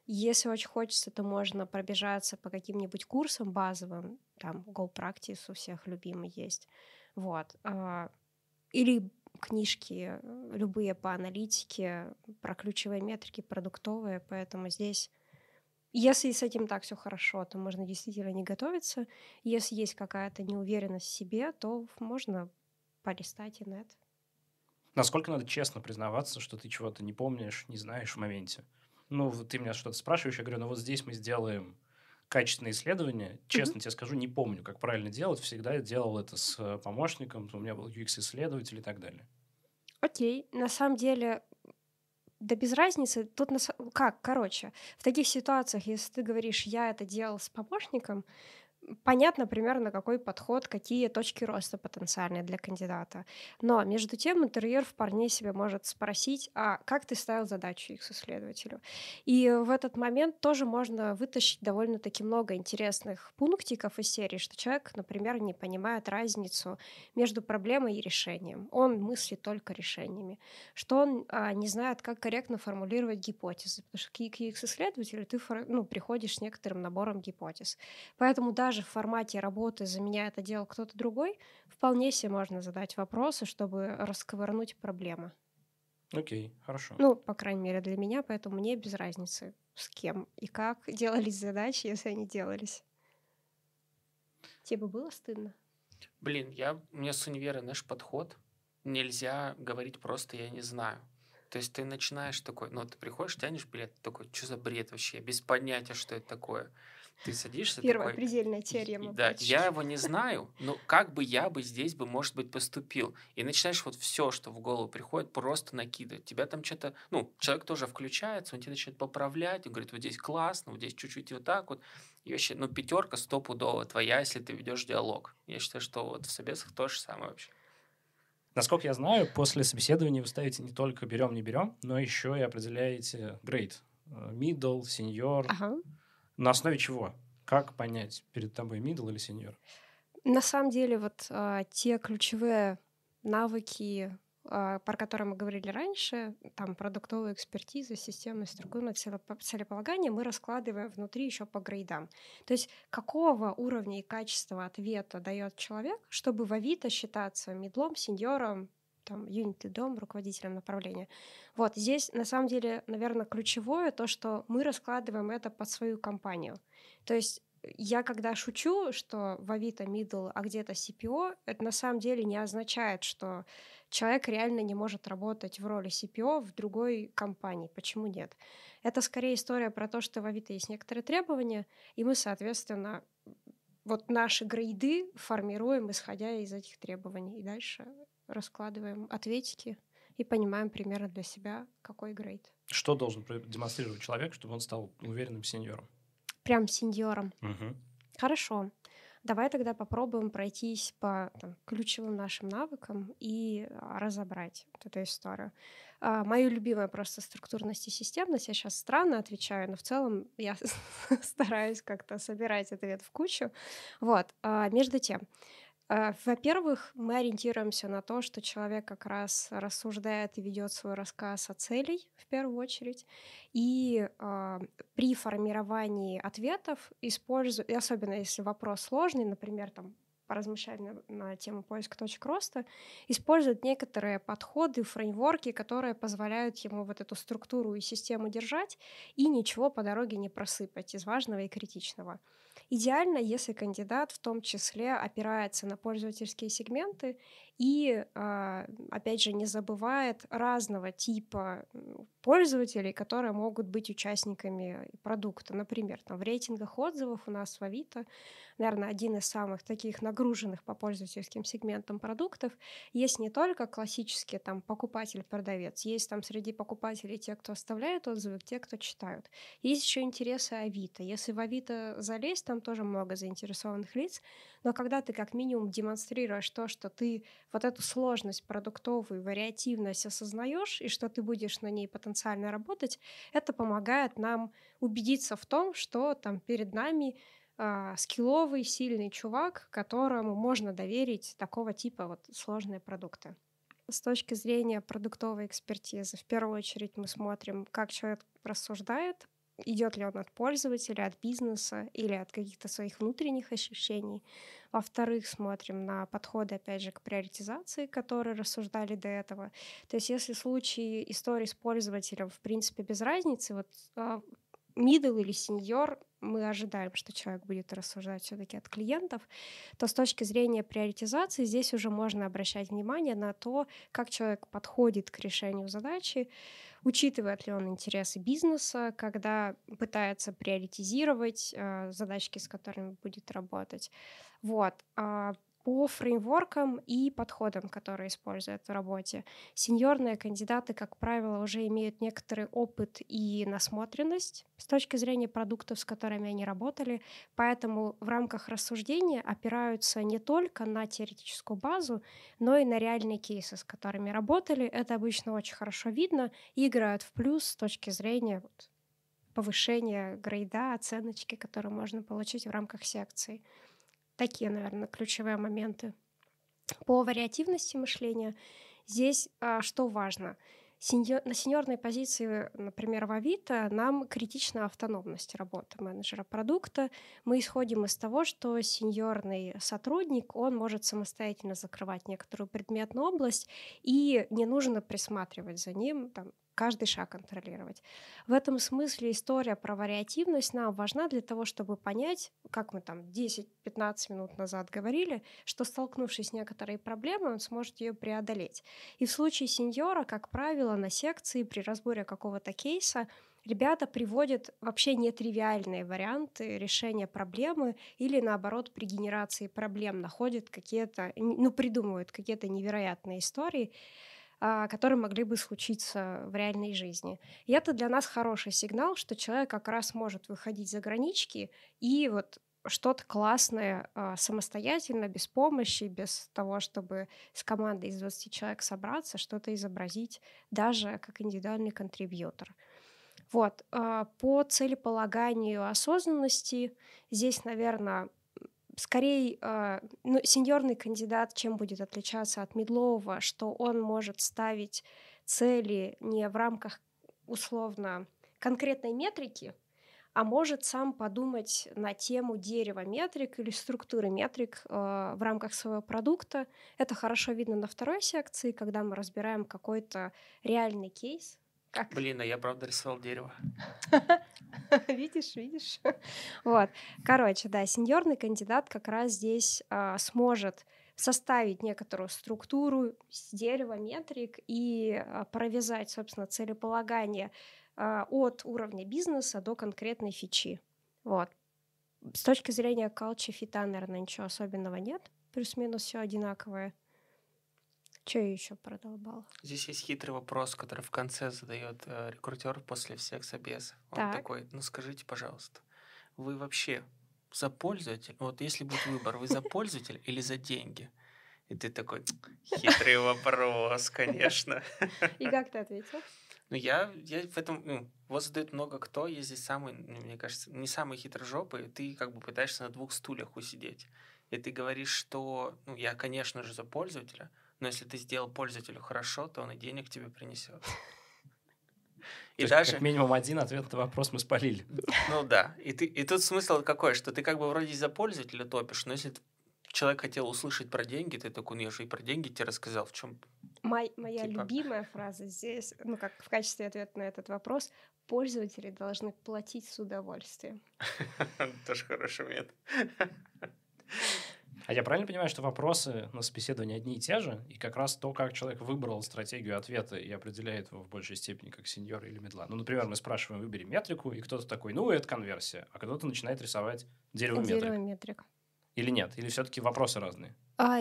Если очень хочется, то можно пробежаться по каким-нибудь курсам базовым. Там Go Practice у всех любимый есть. Вот. А, Или книжки э, любые по аналитике, про ключевые метрики, продуктовые. Поэтому здесь если с этим так все хорошо, то можно действительно не готовиться. Если есть какая-то неуверенность в себе, то можно полистать и нет. Насколько надо честно признаваться, что ты чего-то не помнишь, не знаешь в моменте? Ну, ты меня что-то спрашиваешь, я говорю, ну вот здесь мы сделаем качественное исследование. Честно тебе скажу, не помню, как правильно делать. Всегда делал это с э, помощником, у меня был UX-исследователь и так далее. Окей, на самом деле, да без разницы. Тут на са- как, короче, в таких ситуациях, если ты говоришь, я это делал с помощником, понятно примерно, какой подход, какие точки роста потенциальные для кандидата. Но между тем интервьюер вполне себе может спросить, а как ты ставил задачу их исследователю? И в этот момент тоже можно вытащить довольно-таки много интересных пунктиков из серии, что человек, например, не понимает разницу между проблемой и решением. Он мыслит только решениями. Что он а, не знает, как корректно формулировать гипотезы. Потому что к UX-исследователю ты фор- ну, приходишь с некоторым набором гипотез. Поэтому даже в формате работы, заменяя это дело кто-то другой, вполне себе можно задать вопросы, чтобы расковырнуть проблемы. Окей, хорошо. Ну, по крайней мере, для меня, поэтому мне без разницы, с кем и как делались задачи, если они делались. Тебе бы было стыдно? Блин, я, у меня с универа наш подход. Нельзя говорить просто «я не знаю». То есть ты начинаешь такой, ну, ты приходишь, тянешь билет, такой, что за бред вообще, без понятия, что это такое. Ты садишься Первая такой, предельная теорема. Да, почти. я его не знаю, но как бы я бы здесь бы, может быть, поступил. И начинаешь вот все, что в голову приходит, просто накидывать. Тебя там что-то, ну, человек тоже включается, он тебя начинает поправлять, он говорит, вот здесь классно, вот здесь чуть-чуть вот так вот. И вообще, ну, пятерка стопудово твоя, если ты ведешь диалог. Я считаю, что вот в собесах то же самое вообще. Насколько я знаю, после собеседования вы ставите не только берем, не берем, но еще и определяете грейд. Э, Middle, senior. Ага. На основе чего? Как понять, перед тобой middle или senior? На самом деле, вот а, те ключевые навыки, а, про которые мы говорили раньше, там продуктовая экспертиза, системное структурное целепо- целеполагание, мы раскладываем внутри еще по грейдам. То есть какого уровня и качества ответа дает человек, чтобы в Авито считаться медлом, сеньором, там юнит дом руководителем направления. Вот здесь на самом деле, наверное, ключевое то, что мы раскладываем это под свою компанию. То есть я когда шучу, что в Авито middle, а где-то CPO, это на самом деле не означает, что человек реально не может работать в роли CPO в другой компании. Почему нет? Это скорее история про то, что в Авито есть некоторые требования, и мы, соответственно, вот наши грейды формируем, исходя из этих требований. И дальше раскладываем ответики и понимаем примерно для себя, какой грейд. Что должен демонстрировать человек, чтобы он стал уверенным сеньором? Прям сеньором. Угу. Хорошо. Давай тогда попробуем пройтись по там, ключевым нашим навыкам и а, разобрать вот эту историю. А, Мое любимое просто структурность и системность. Я сейчас странно отвечаю, но в целом я стараюсь как-то собирать ответ в кучу. Вот. А, между тем, во-первых, мы ориентируемся на то, что человек как раз рассуждает и ведет свой рассказ о целей в первую очередь. И э, при формировании ответов использую, особенно если вопрос сложный, например, там поразмышлять на, на тему поиска точек роста, использует некоторые подходы, фреймворки, которые позволяют ему вот эту структуру и систему держать и ничего по дороге не просыпать из важного и критичного. Идеально, если кандидат в том числе опирается на пользовательские сегменты и, а, опять же, не забывает разного типа пользователей, которые могут быть участниками продукта. Например, там, в рейтингах отзывов у нас в Авито, наверное, один из самых таких нагруженных по пользовательским сегментам продуктов, есть не только классический там, покупатель-продавец, есть там среди покупателей те, кто оставляют отзывы, те, кто читают. Есть еще интересы Авито. Если в Авито залезть, там тоже много заинтересованных лиц, но когда ты как минимум демонстрируешь то, что ты вот эту сложность продуктовую, вариативность осознаешь, и что ты будешь на ней потенциально работать, это помогает нам убедиться в том, что там перед нами э, скилловый, сильный чувак, которому можно доверить такого типа вот сложные продукты. С точки зрения продуктовой экспертизы, в первую очередь мы смотрим, как человек рассуждает, идет ли он от пользователя, от бизнеса или от каких-то своих внутренних ощущений. Во-вторых, смотрим на подходы, опять же, к приоритизации, которые рассуждали до этого. То есть если в случае истории с пользователем, в принципе, без разницы, вот middle или senior, мы ожидаем, что человек будет рассуждать все-таки от клиентов, то с точки зрения приоритизации здесь уже можно обращать внимание на то, как человек подходит к решению задачи, учитывает ли он интересы бизнеса, когда пытается приоритизировать э, задачки, с которыми будет работать. Вот. По фреймворкам и подходам, которые используют в работе. Сеньорные кандидаты, как правило, уже имеют некоторый опыт и насмотренность с точки зрения продуктов, с которыми они работали, поэтому в рамках рассуждения опираются не только на теоретическую базу, но и на реальные кейсы, с которыми работали. Это обычно очень хорошо видно и играют в плюс с точки зрения вот, повышения грейда, оценочки, которые можно получить в рамках секции. Такие, наверное, ключевые моменты. По вариативности мышления здесь а, что важно? На сеньорной позиции, например, в Авито, нам критична автономность работы менеджера продукта. Мы исходим из того, что сеньорный сотрудник, он может самостоятельно закрывать некоторую предметную область, и не нужно присматривать за ним, там, каждый шаг контролировать. В этом смысле история про вариативность нам важна для того, чтобы понять, как мы там 10-15 минут назад говорили, что столкнувшись с некоторой проблемой, он сможет ее преодолеть. И в случае сеньора, как правило, на секции при разборе какого-то кейса ребята приводят вообще нетривиальные варианты решения проблемы или наоборот при генерации проблем находят какие-то, ну придумывают какие-то невероятные истории, которые могли бы случиться в реальной жизни. И это для нас хороший сигнал, что человек как раз может выходить за гранички и вот что-то классное а, самостоятельно, без помощи, без того, чтобы с командой из 20 человек собраться, что-то изобразить, даже как индивидуальный контрибьютор. Вот. А, по целеполаганию осознанности здесь, наверное, скорее, э, ну, сеньорный кандидат чем будет отличаться от медлового, что он может ставить цели не в рамках условно конкретной метрики, а может сам подумать на тему дерева метрик или структуры метрик э, в рамках своего продукта. Это хорошо видно на второй секции, когда мы разбираем какой-то реальный кейс. Как? Блин, а я правда рисовал дерево. Видишь, видишь. Вот. Короче, да, сеньорный кандидат как раз здесь э, сможет составить некоторую структуру с дерева метрик и э, провязать, собственно, целеполагание э, от уровня бизнеса до конкретной фичи. Вот. С точки зрения culture фита, наверное, ничего особенного нет. Плюс-минус все одинаковое. Что я еще продолбал? Здесь есть хитрый вопрос, который в конце задает э, рекрутер после всех собесов. Он так. такой, ну скажите, пожалуйста, вы вообще за пользователь? Вот если будет выбор, вы за пользователь или за деньги? И ты такой, хитрый вопрос, конечно. И как ты ответил? Ну, я, я в этом, ну, вот задает много кто, я здесь самый, ну, мне кажется, не самый хитрожопый, ты как бы пытаешься на двух стульях усидеть. И ты говоришь, что, ну, я, конечно же, за пользователя, но если ты сделал пользователю хорошо, то он и денег тебе принесет. И То даже... как минимум один ответ на вопрос мы спалили. Ну да. И, ты, и тут смысл какой, что ты как бы вроде за пользователя топишь, но если человек хотел услышать про деньги, ты такой, ну я же и про деньги тебе рассказал, в чем Мой, моя типа... любимая фраза здесь, ну как в качестве ответа на этот вопрос, пользователи должны платить с удовольствием. Тоже хороший метод. А я правильно понимаю, что вопросы на собеседование одни и те же, и как раз то, как человек выбрал стратегию ответа и определяет его в большей степени как сеньор или медла. Ну, например, мы спрашиваем, выбери метрику, и кто-то такой, ну, это конверсия, а кто-то начинает рисовать дерево метрик. Дерево метрик. Или нет? Или все-таки вопросы разные? А,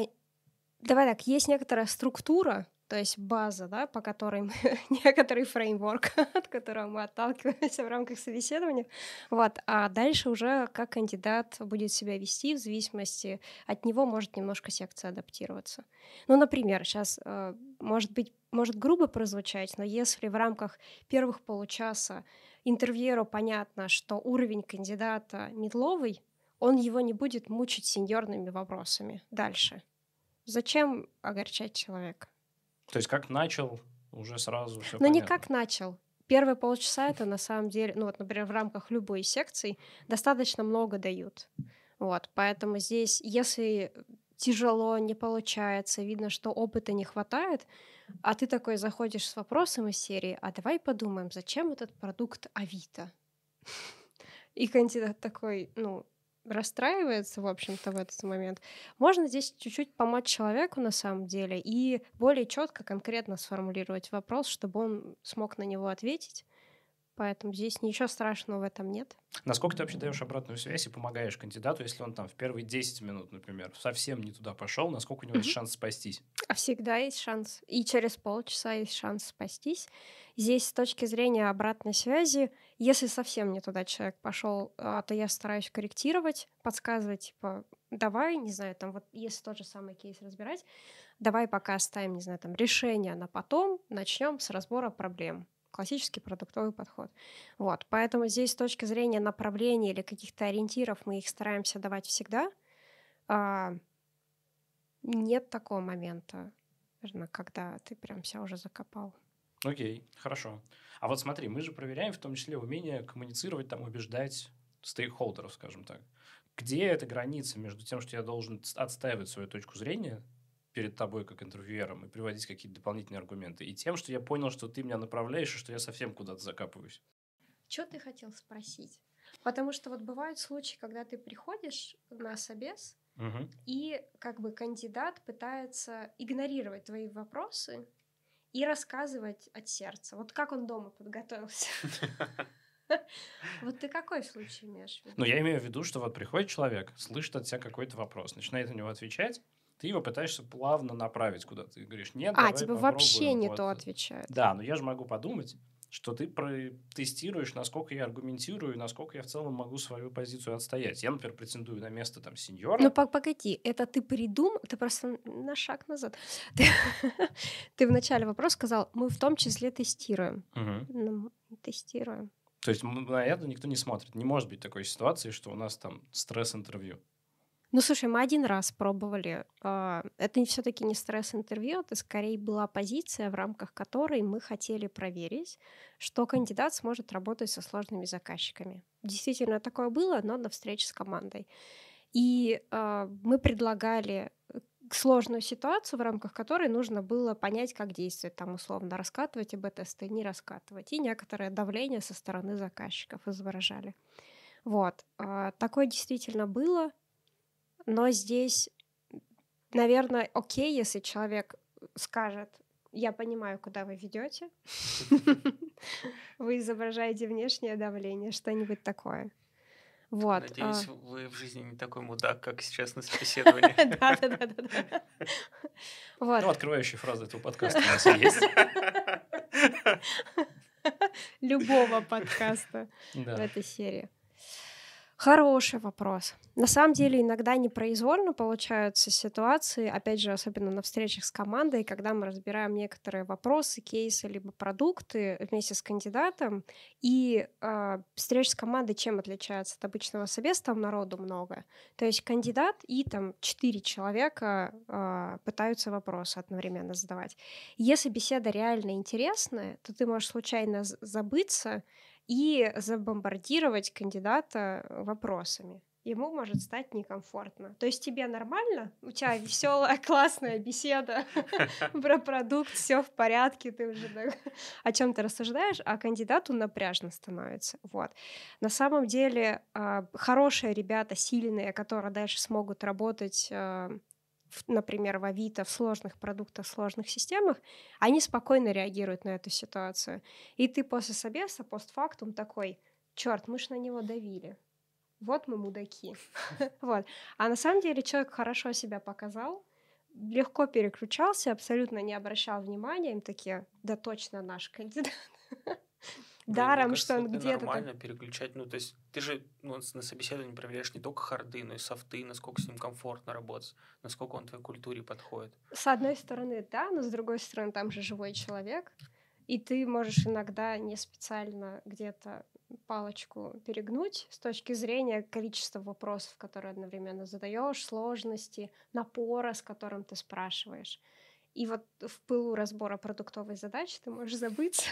давай так, есть некоторая структура, то есть база, да, по которой мы, некоторый фреймворк, от которого мы отталкиваемся в рамках собеседования. Вот. А дальше уже как кандидат будет себя вести, в зависимости от него может немножко секция адаптироваться. Ну, например, сейчас, э, может быть, может грубо прозвучать, но если в рамках первых получаса интервьюеру понятно, что уровень кандидата медловый, он его не будет мучить сеньорными вопросами дальше. Зачем огорчать человека? То есть как начал, уже сразу все Ну, не как начал. Первые полчаса это на самом деле, ну вот, например, в рамках любой секции достаточно много дают. Вот, поэтому здесь, если тяжело, не получается, видно, что опыта не хватает, а ты такой заходишь с вопросом из серии, а давай подумаем, зачем этот продукт Авито? И кандидат такой, ну, расстраивается, в общем-то, в этот момент, можно здесь чуть-чуть помочь человеку на самом деле и более четко, конкретно сформулировать вопрос, чтобы он смог на него ответить. Поэтому здесь ничего страшного в этом нет. Насколько ты вообще даешь обратную связь и помогаешь кандидату, если он там в первые 10 минут, например, совсем не туда пошел, насколько у него есть шанс спастись? А всегда есть шанс. И через полчаса есть шанс спастись. Здесь с точки зрения обратной связи, если совсем не туда человек пошел, а, то я стараюсь корректировать, подсказывать, типа, давай, не знаю, там вот если тот же самый кейс разбирать, давай пока оставим, не знаю, там решение на потом, начнем с разбора проблем классический продуктовый подход. Вот, поэтому здесь с точки зрения направления или каких-то ориентиров мы их стараемся давать всегда. А, нет такого момента, наверное, когда ты прям себя уже закопал. Окей, хорошо. А вот смотри, мы же проверяем в том числе умение коммуницировать, там, убеждать стейкхолдеров, скажем так. Где эта граница между тем, что я должен отстаивать свою точку зрения перед тобой как интервьюером и приводить какие-то дополнительные аргументы, и тем, что я понял, что ты меня направляешь, и что я совсем куда-то закапываюсь. Что ты хотел спросить? Потому что вот бывают случаи, когда ты приходишь на собес, угу. и как бы кандидат пытается игнорировать твои вопросы и рассказывать от сердца. Вот как он дома подготовился. Вот ты какой случай имеешь в виду? Ну, я имею в виду, что вот приходит человек, слышит от тебя какой-то вопрос, начинает на него отвечать, ты его пытаешься плавно направить куда-то. Ты говоришь, нет, А, типа вообще не вот. то отвечает. Да, но я же могу подумать, что ты тестируешь, насколько я аргументирую, насколько я в целом могу свою позицию отстоять. Я, например, претендую на место там сеньора. Ну, погоди, это ты придумал, ты просто на шаг назад. Ты, ты в начале вопрос сказал, мы в том числе тестируем. Угу. Ну, тестируем. То есть на это никто не смотрит. Не может быть такой ситуации, что у нас там стресс-интервью. Ну, слушай, мы один раз пробовали. А, это все-таки не стресс-интервью, это скорее была позиция, в рамках которой мы хотели проверить, что кандидат сможет работать со сложными заказчиками. Действительно, такое было, но на встрече с командой. И э, мы предлагали сложную ситуацию, в рамках которой нужно было понять, как действовать, там условно раскатывать АБ-тесты, не раскатывать. И некоторое давление со стороны заказчиков изображали. Вот. Э, такое действительно было. Но здесь, наверное, окей, если человек скажет, я понимаю, куда вы ведете. Вы изображаете внешнее давление, что-нибудь такое. Вот. Надеюсь, а... вы в жизни не такой мудак, как сейчас на собеседовании. Да, да, да, да. Вот. Ну, открывающая фраза этого подкаста у нас есть. Любого подкаста в этой серии. Хороший вопрос. На самом деле иногда непроизвольно получаются ситуации, опять же, особенно на встречах с командой, когда мы разбираем некоторые вопросы, кейсы, либо продукты вместе с кандидатом. И э, встреча с командой чем отличается от обычного собеса? Там народу много. То есть кандидат и там четыре человека э, пытаются вопросы одновременно задавать. Если беседа реально интересная, то ты можешь случайно забыться, и забомбардировать кандидата вопросами. Ему может стать некомфортно. То есть тебе нормально, у тебя веселая, классная беседа про продукт, все в порядке, ты уже о чем-то рассуждаешь, а кандидату напряжно становится. Вот. На самом деле а, хорошие ребята, сильные, которые дальше смогут работать а, например, в Авито, в сложных продуктах, в сложных системах, они спокойно реагируют на эту ситуацию. И ты после собеса, постфактум такой, черт, мы ж на него давили. Вот мы мудаки. вот. А на самом деле человек хорошо себя показал, легко переключался, абсолютно не обращал внимания, им такие, да точно наш кандидат. даром, кажется, что он где-то... нормально так... переключать. Ну, то есть ты же ну, на собеседовании проверяешь не только харды, но и софты, насколько с ним комфортно работать, насколько он твоей культуре подходит. С одной стороны, да, но с другой стороны, там же живой человек, и ты можешь иногда не специально где-то палочку перегнуть с точки зрения количества вопросов, которые одновременно задаешь, сложности, напора, с которым ты спрашиваешь. И вот в пылу разбора продуктовой задачи ты можешь забыть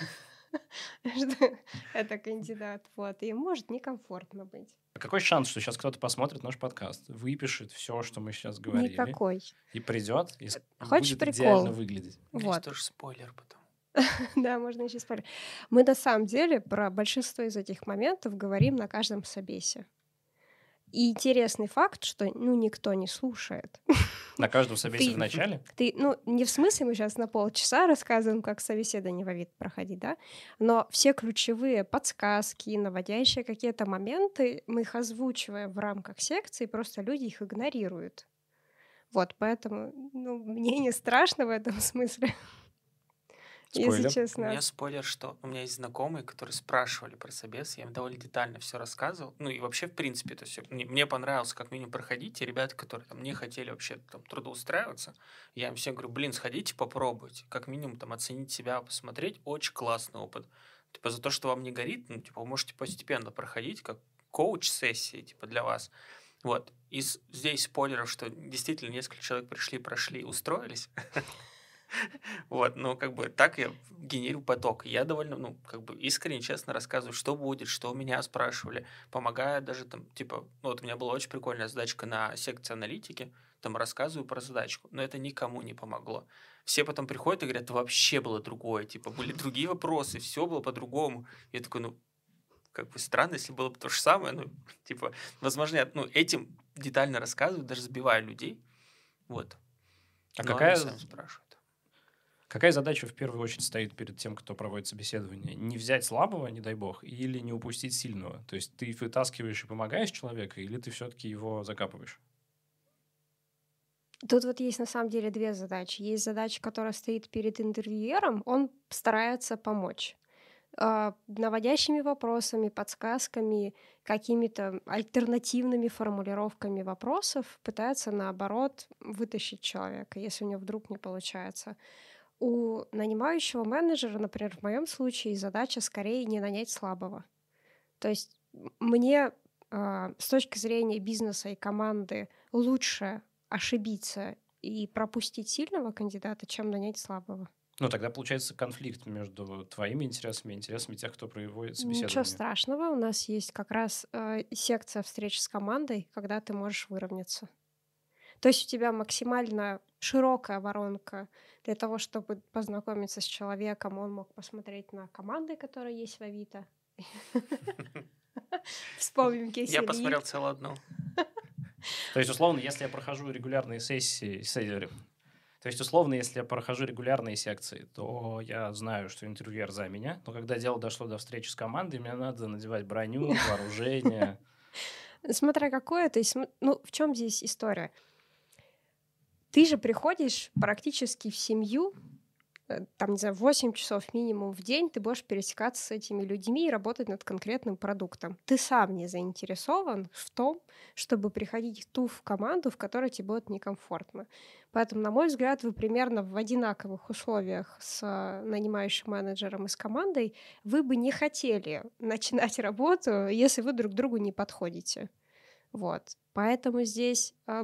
что это кандидат, вот, и может некомфортно быть. А какой шанс, что сейчас кто-то посмотрит наш подкаст, выпишет все, что мы сейчас говорили? Никакой. И придет, и Хочешь будет прикол? идеально выглядеть. Вот. тоже спойлер потом. да, можно еще спойлер. Мы на самом деле про большинство из этих моментов говорим на каждом собесе. И интересный факт, что ну никто не слушает. На каждом собесе в начале? Ты, ну, не в смысле мы сейчас на полчаса рассказываем, как собеседование в вид проходить, да, но все ключевые подсказки, наводящие какие-то моменты, мы их озвучиваем в рамках секции, просто люди их игнорируют. Вот, поэтому ну, мне не страшно в этом смысле. Спойлер. если честно. У меня спойлер, что у меня есть знакомые, которые спрашивали про собес, я им довольно детально все рассказывал. Ну и вообще, в принципе, то есть мне, мне понравилось как минимум проходить, и ребята, которые там не хотели вообще там трудоустраиваться, я им всем говорю, блин, сходите, попробуйте, как минимум там оценить себя, посмотреть, очень классный опыт. Типа за то, что вам не горит, ну, типа, вы можете постепенно проходить, как коуч-сессии, типа, для вас. Вот. И здесь спойлеров, что действительно несколько человек пришли, прошли, устроились. Вот, ну, как бы так я генерирую поток. Я довольно, ну, как бы искренне, честно рассказываю, что будет, что у меня спрашивали. Помогая даже там, типа, ну, вот у меня была очень прикольная задачка на секции аналитики, там рассказываю про задачку, но это никому не помогло. Все потом приходят и говорят, вообще было другое, типа, были другие вопросы, все было по-другому. Я такой, ну, как бы странно, если было бы то же самое, ну, типа, возможно, я, ну, этим детально рассказываю, даже сбиваю людей, вот. А но какая... Какая задача в первую очередь стоит перед тем, кто проводит собеседование? Не взять слабого, не дай бог, или не упустить сильного? То есть ты вытаскиваешь и помогаешь человеку, или ты все-таки его закапываешь? Тут вот есть на самом деле две задачи. Есть задача, которая стоит перед интервьюером, он старается помочь э, наводящими вопросами, подсказками, какими-то альтернативными формулировками вопросов пытается, наоборот, вытащить человека, если у него вдруг не получается. У нанимающего менеджера, например, в моем случае задача скорее не нанять слабого. То есть мне э, с точки зрения бизнеса и команды лучше ошибиться и пропустить сильного кандидата, чем нанять слабого. Ну, тогда получается конфликт между твоими интересами и интересами тех, кто проводит собеседование. Ничего страшного, у нас есть как раз э, секция встреч с командой, когда ты можешь выровняться. То есть у тебя максимально широкая воронка для того, чтобы познакомиться с человеком, он мог посмотреть на команды, которые есть в Авито. Вспомним кейс. Я посмотрел целую одну. То есть, условно, если я прохожу регулярные сессии, то есть, условно, если я прохожу регулярные секции, то я знаю, что интервьюер за меня. Но когда дело дошло до встречи с командой, мне надо надевать броню, вооружение. Смотря какое, то есть, ну, в чем здесь история? Ты же приходишь практически в семью, Э, там, не знаю, 8 часов минимум в день ты будешь пересекаться с этими людьми и работать над конкретным продуктом. Ты сам не заинтересован в том, чтобы приходить в ту в команду, в которой тебе будет некомфортно. Поэтому, на мой взгляд, вы примерно в одинаковых условиях с э, нанимающим менеджером и с командой, вы бы не хотели начинать работу, если вы друг другу не подходите. Вот. Поэтому здесь э,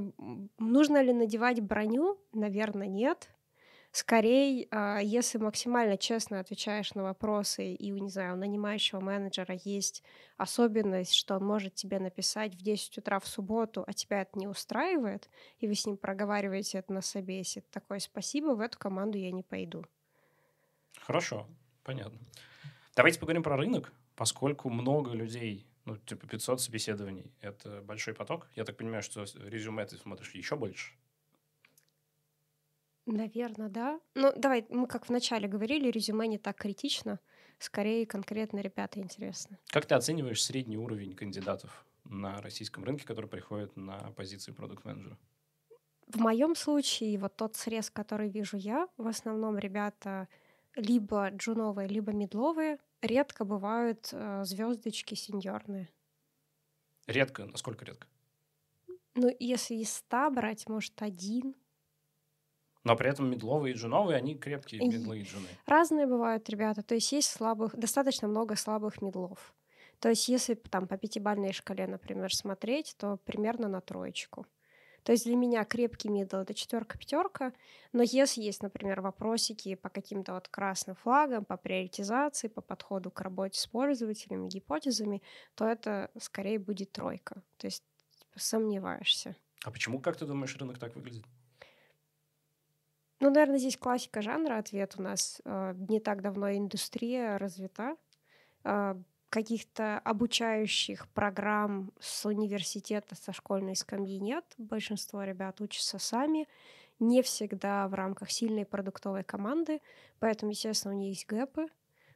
нужно ли надевать броню? Наверное, нет Скорее, а, если максимально честно отвечаешь на вопросы, и, не знаю, у нанимающего менеджера есть особенность, что он может тебе написать в 10 утра в субботу, а тебя это не устраивает, и вы с ним проговариваете это на собесе, такой спасибо, в эту команду я не пойду. Хорошо, понятно. Давайте поговорим про рынок, поскольку много людей, ну, типа 500 собеседований, это большой поток. Я так понимаю, что резюме ты смотришь еще больше. Наверное, да. Ну, давай, мы как вначале говорили, резюме не так критично. Скорее, конкретно ребята интересны. Как ты оцениваешь средний уровень кандидатов на российском рынке, которые приходят на позиции продукт-менеджера? В моем случае, вот тот срез, который вижу я, в основном ребята либо джуновые, либо медловые, редко бывают э, звездочки сеньорные. Редко? Насколько редко? Ну, если из ста брать, может, один, но при этом middle овые и джуновые, они крепкие middle ы и джуны. Разные бывают ребята. То есть есть слабых, достаточно много слабых middle ов. То есть если там по пятибалльной шкале, например, смотреть, то примерно на троечку. То есть для меня крепкий middle это четверка, пятерка. Но если есть, например, вопросики по каким-то вот красным флагам, по приоритизации, по подходу к работе с пользователями, гипотезами, то это скорее будет тройка. То есть сомневаешься. А почему, как ты думаешь, рынок так выглядит? Ну, наверное, здесь классика жанра ответ у нас. Э, не так давно индустрия развита. Э, каких-то обучающих программ с университета, со школьной скамьи нет. Большинство ребят учатся сами. Не всегда в рамках сильной продуктовой команды. Поэтому, естественно, у них есть гэпы.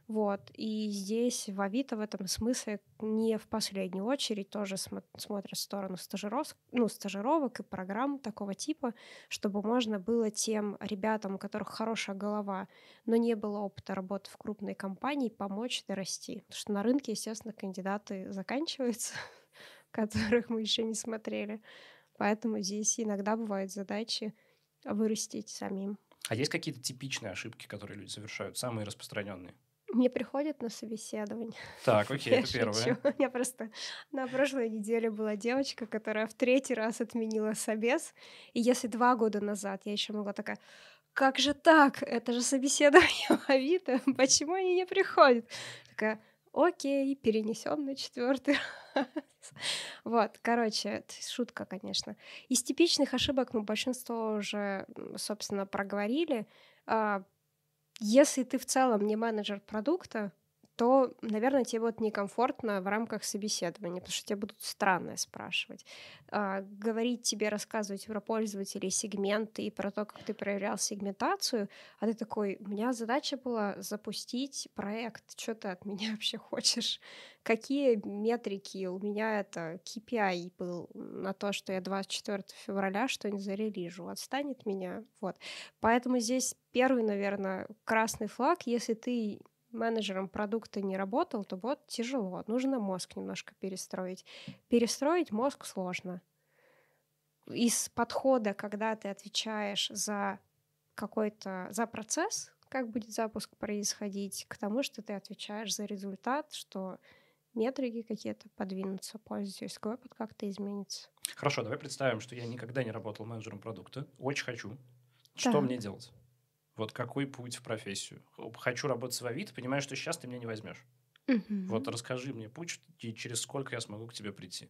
Вот. И здесь в Авито в этом смысле не в последнюю очередь тоже смо- смотрят в сторону стажиров, ну, стажировок и программ такого типа, чтобы можно было тем ребятам, у которых хорошая голова, но не было опыта работы в крупной компании, помочь дорасти. Потому что на рынке, естественно, кандидаты заканчиваются, которых мы еще не смотрели. Поэтому здесь иногда бывают задачи вырастить самим. А есть какие-то типичные ошибки, которые люди совершают, самые распространенные? Мне приходят на собеседование. Так, окей, это первое. У меня просто на прошлой неделе была девочка, которая в третий раз отменила собес. И если два года назад я еще могла такая, как же так? Это же собеседование в Авито. Почему они не приходят? Такая, окей, перенесем на четвертый раз. Вот, короче, шутка, конечно. Из типичных ошибок мы большинство уже, собственно, проговорили. Если ты в целом не менеджер продукта, то, наверное, тебе будет некомфортно в рамках собеседования, потому что тебя будут странное спрашивать. А, говорить тебе, рассказывать про пользователей, сегменты и про то, как ты проверял сегментацию, а ты такой, у меня задача была запустить проект, что ты от меня вообще хочешь? Какие метрики? У меня это KPI был на то, что я 24 февраля что-нибудь зарелижу. Отстань от меня. Вот. Поэтому здесь первый, наверное, красный флаг, если ты менеджером продукта не работал, то вот тяжело. Нужно мозг немножко перестроить. Перестроить мозг сложно. Из подхода, когда ты отвечаешь за какой-то, за процесс, как будет запуск происходить, к тому, что ты отвечаешь за результат, что метрики какие-то подвинутся, пользовательский опыт как-то изменится. Хорошо, давай представим, что я никогда не работал менеджером продукта, очень хочу. Что Так. мне делать? Вот какой путь в профессию? Хочу работать в Авито, понимаю, что сейчас ты меня не возьмешь. Мгм. Вот расскажи мне путь, и через сколько я смогу к тебе прийти.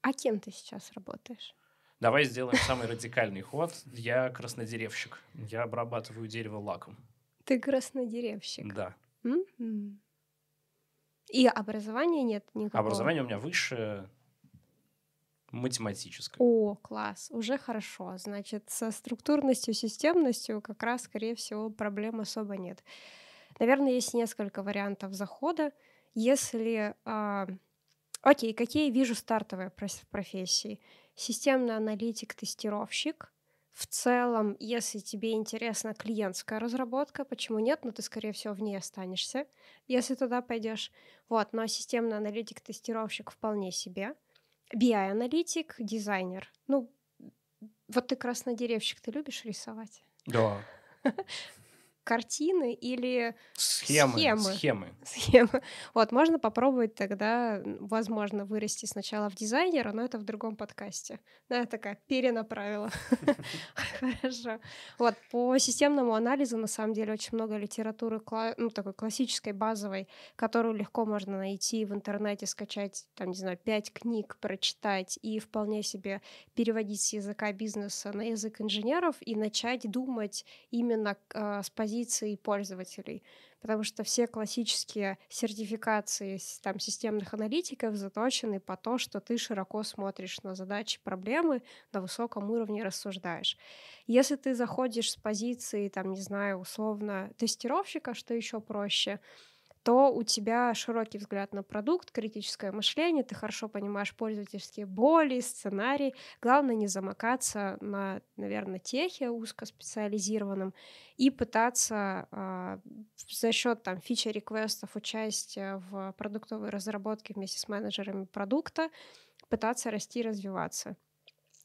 А кем ты сейчас работаешь? Давай сделаем самый радикальный ход. Я краснодеревщик. Я обрабатываю дерево лаком. Ты краснодеревщик. Да. И образования нет никакого? Образование у меня высшее математическое. О, класс, уже хорошо. Значит, со структурностью, системностью как раз, скорее всего, проблем особо нет. Наверное, есть несколько вариантов захода. Если... а, Окей, какие вижу стартовые профессии? Системный аналитик, тестировщик. В целом, если тебе интересна клиентская разработка, почему нет? Ну, ты, скорее всего, в ней останешься, если туда пойдешь. Вот, но системный аналитик, тестировщик вполне себе. BI-аналитик, дизайнер. Ну, вот ты краснодеревщик, ты любишь рисовать? Да. Картины или Схемы. Схемы. Схемы. схемы? Вот, можно попробовать тогда, возможно, вырасти сначала в дизайнера, но это в другом подкасте. Да, я такая перенаправила. Хорошо. Вот, по системному анализу, на самом деле, очень много литературы, ну, такой классической, базовой, которую легко можно найти в интернете, скачать, там, не знаю, пять книг, прочитать и вполне себе переводить с языка бизнеса на язык инженеров и начать думать именно э, с позиции пользователей. Потому что все классические сертификации там, системных аналитиков заточены по то, что ты широко смотришь на задачи, проблемы, на высоком уровне рассуждаешь. Если ты заходишь с позиции, там, не знаю, условно, тестировщика, что еще проще, то у тебя широкий взгляд на продукт, критическое мышление, ты хорошо понимаешь пользовательские боли, сценарий. Главное не замыкаться на, наверное, техе узкоспециализированном и пытаться а, за счет там фича-реквестов, участия в продуктовой разработке вместе с менеджерами продукта пытаться расти и развиваться.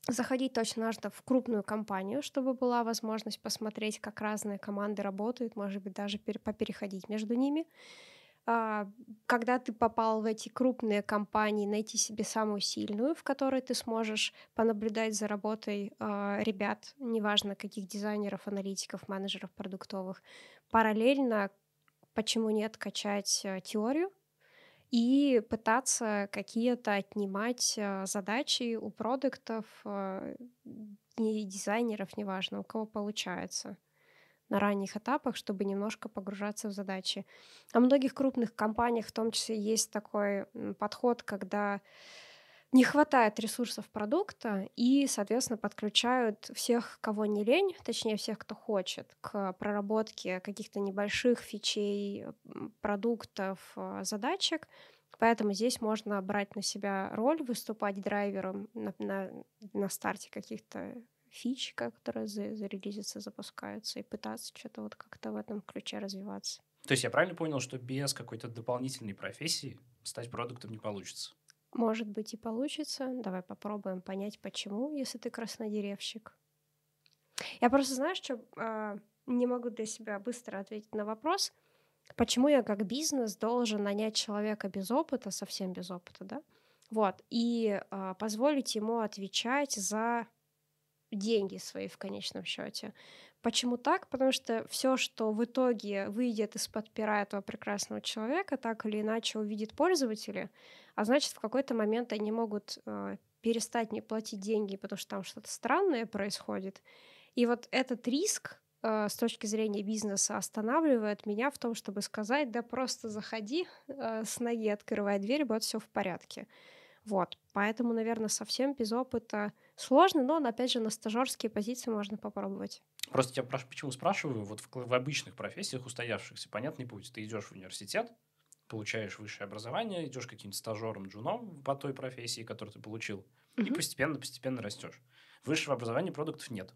Заходить точно нужно в крупную компанию, чтобы была возможность посмотреть, как разные команды работают, может быть, даже пере- попереходить между ними. А, Когда ты попал в эти крупные компании, найти себе самую сильную, в которой ты сможешь понаблюдать за работой а, ребят, неважно каких дизайнеров, аналитиков, менеджеров продуктовых. Параллельно, почему нет, качать а, теорию, и пытаться какие-то отнимать э, задачи у продуктов, э, и дизайнеров, неважно, у кого получается на ранних этапах, чтобы немножко погружаться в задачи. О многих крупных компаниях в том числе есть такой подход, когда не хватает ресурсов продукта и, соответственно, подключают всех, кого не лень, точнее всех, кто хочет, к проработке каких-то небольших фичей, продуктов, э, задачек. Поэтому здесь можно брать на себя роль, выступать драйвером на, на, на старте каких-то фич, которые за- зарелизятся, запускаются, и пытаться что-то вот как-то в этом ключе развиваться. То есть я правильно понял, что без какой-то дополнительной профессии стать продуктом не получится? Может быть и получится. Давай попробуем понять, почему, если ты краснодеревщик. Я просто, знаешь, что не могу для себя быстро ответить на вопрос, почему я как бизнес должен нанять человека без опыта, совсем без опыта, да? Вот, и а, позволить ему отвечать за деньги свои в конечном счете. Почему так? Потому что все, что в итоге выйдет из-под пера этого прекрасного человека, так или иначе увидит пользователи, а значит, в какой-то момент они могут э, перестать не платить деньги, потому что там что-то странное происходит. И вот этот риск э, с точки зрения бизнеса останавливает меня в том, чтобы сказать, да просто заходи э, с ноги, открывай дверь, будет все в порядке. Вот, поэтому, наверное, совсем без опыта сложно, но, опять же, на стажерские позиции можно попробовать. Просто я прош- почему спрашиваю, вот в, в обычных профессиях устоявшихся, понятный путь. Ты идешь в университет, получаешь высшее образование, идешь каким-то стажером, джуном по той профессии, которую ты получил, и Мгм. постепенно-постепенно растешь. Высшего образования продуктов нет.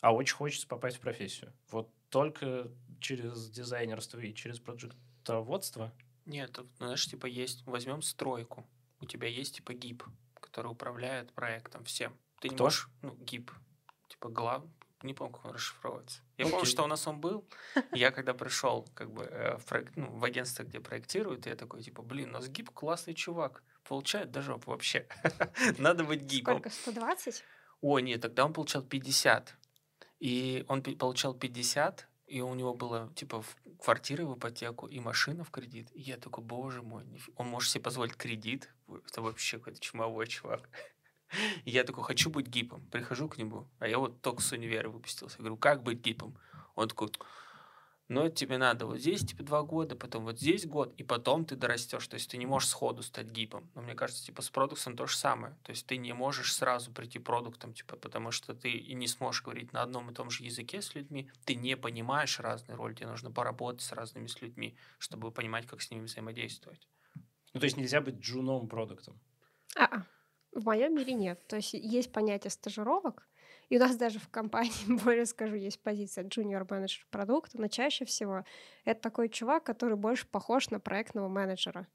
А очень хочется попасть в профессию. Вот только через дизайнерство и через проектоводство. Нет, знаешь, типа есть, возьмем стройку. У тебя есть типа ГИП, который управляет проектом всем. Ты не Кто? можешь, ну, ГИП, типа глав, не помню, как он расшифровывается. Я помню, что у нас он был. Я когда пришел как бы э, в, проект, ну, в агентство, где проектируют, я такой, типа, блин, у нас гиб классный чувак. Получает даже вообще. Надо быть гибом. Сколько, 120? О, нет, тогда он получал 50. И он получал 50, и у него было, типа, квартира в ипотеку и машина в кредит. И я такой, боже мой, он может себе позволить кредит? Это вообще какой-то чумовой чувак. И я такой, хочу быть гипом. Прихожу к нему, а я вот только с универа выпустился. Я говорю, как быть гипом? Он такой, ну, тебе надо вот здесь, типа, два года, потом вот здесь год, и потом ты дорастешь. То есть ты не можешь сходу стать гипом. Но мне кажется, типа, с продуктом то же самое. То есть ты не можешь сразу прийти продуктом, типа, потому что ты и не сможешь говорить на одном и том же языке с людьми, ты не понимаешь разные роли, тебе нужно поработать с разными с людьми, чтобы понимать, как с ними взаимодействовать. Ну, то есть нельзя быть джуном продуктом? А-а. В моем мире нет. То есть есть понятие стажировок, и у нас даже в компании, более скажу, есть позиция junior менеджер продукта, но чаще всего это такой чувак, который больше похож на проектного менеджера.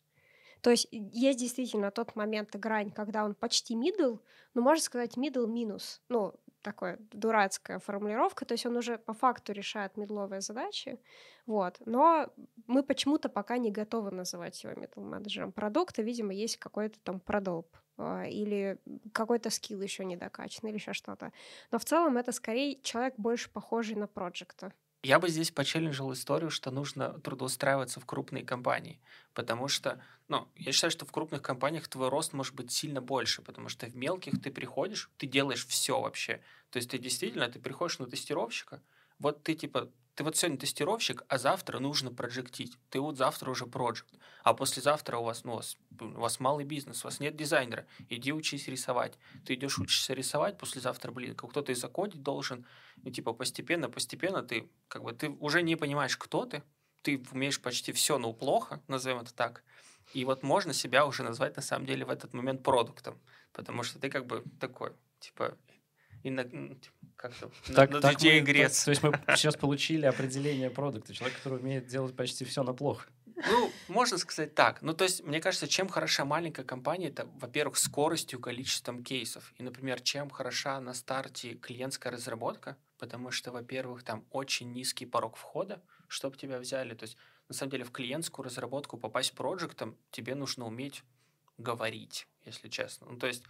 То есть есть действительно тот момент грань, когда он почти middle, но можно сказать middle минус. Ну, такая дурацкая формулировка, то есть он уже по факту решает медловые задачи, вот, но мы почему-то пока не готовы называть его middle менеджером продукта, видимо, есть какой-то там продолб или какой-то скилл еще не докачан, или еще что-то. Но в целом это скорее человек больше похожий на проекта. Я бы здесь почелленджил историю, что нужно трудоустраиваться в крупные компании, потому что, ну, я считаю, что в крупных компаниях твой рост может быть сильно больше, потому что в мелких ты приходишь, ты делаешь все вообще. То есть ты действительно, ты приходишь на тестировщика, вот ты типа ты вот сегодня тестировщик, а завтра нужно проектить. Ты вот завтра уже проект. А послезавтра у вас, ну, у вас, у вас малый бизнес, у вас нет дизайнера. Иди учись рисовать. Ты идешь учишься рисовать, послезавтра, блин, кто-то и закодить должен. И типа постепенно, постепенно ты как бы ты уже не понимаешь, кто ты. Ты умеешь почти все, но плохо, назовем это так. И вот можно себя уже назвать на самом деле в этот момент продуктом. Потому что ты как бы такой, типа, как-то так, на, так детей мы, греться. То, то есть мы сейчас получили определение продукта. Человек, который умеет делать почти все, но плохо. Ну, можно сказать так. Ну, то есть, мне кажется, чем хороша маленькая компания, это, во-первых, скоростью, количеством кейсов. И, например, чем хороша на старте клиентская разработка, потому что, во-первых, там очень низкий порог входа, чтобы тебя взяли. То есть, на самом деле, в клиентскую разработку попасть проектом тебе нужно уметь говорить, если честно. Ну, то есть,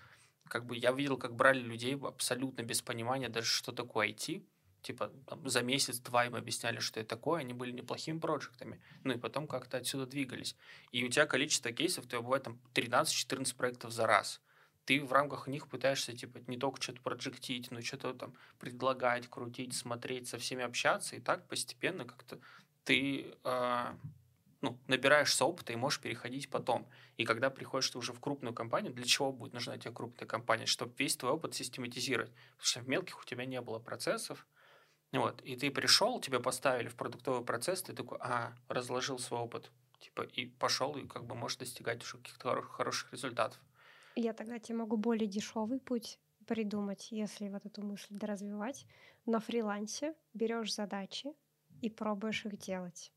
как бы я видел, как брали людей абсолютно без понимания даже, что такое IT. Типа там, за месяц-два им объясняли, что это такое, они были неплохими проектами. Ну и потом как-то отсюда двигались. И у тебя количество кейсов, у тебя бывает там 13-14 проектов за раз. Ты в рамках них пытаешься, типа, не только что-то проектить, но что-то там предлагать, крутить, смотреть, со всеми общаться, и так постепенно как-то ты э, ну, набираешься опыта и можешь переходить потом. И когда приходишь ты уже в крупную компанию, для чего будет нужна тебе крупная компания? Чтобы весь твой опыт систематизировать. Потому что в мелких у тебя не было процессов. Вот, и ты пришел, тебя поставили в продуктовый процесс, ты такой, а, разложил свой опыт. Типа, и пошел, и как бы можешь достигать уже каких-то хороших результатов. Я тогда тебе могу более дешевый путь придумать, если вот эту мысль доразвивать. На фрилансе берешь задачи и пробуешь их делать.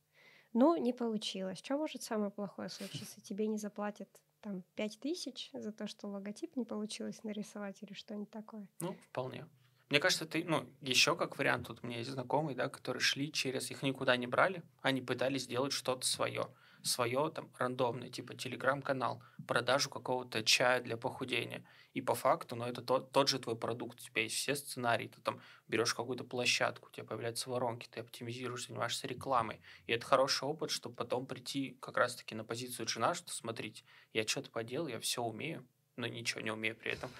Ну, не получилось. Что может самое плохое случиться? Тебе не заплатят там пять тысяч за то, что логотип не получилось нарисовать или что-нибудь такое? Ну, вполне. Мне кажется, ты, ну, еще как вариант, тут у меня есть знакомые, да, которые шли через, их никуда не брали, они пытались сделать что-то свое свое там рандомное, типа телеграм-канал, продажу какого-то чая для похудения. И по факту, ну, это тот, тот же твой продукт, у тебя есть все сценарии, ты там берешь какую-то площадку, у тебя появляются воронки, ты оптимизируешь, занимаешься рекламой. И это хороший опыт, чтобы потом прийти как раз-таки на позицию жена, что смотрите, я что-то поделал, я все умею, но ничего не умею при этом.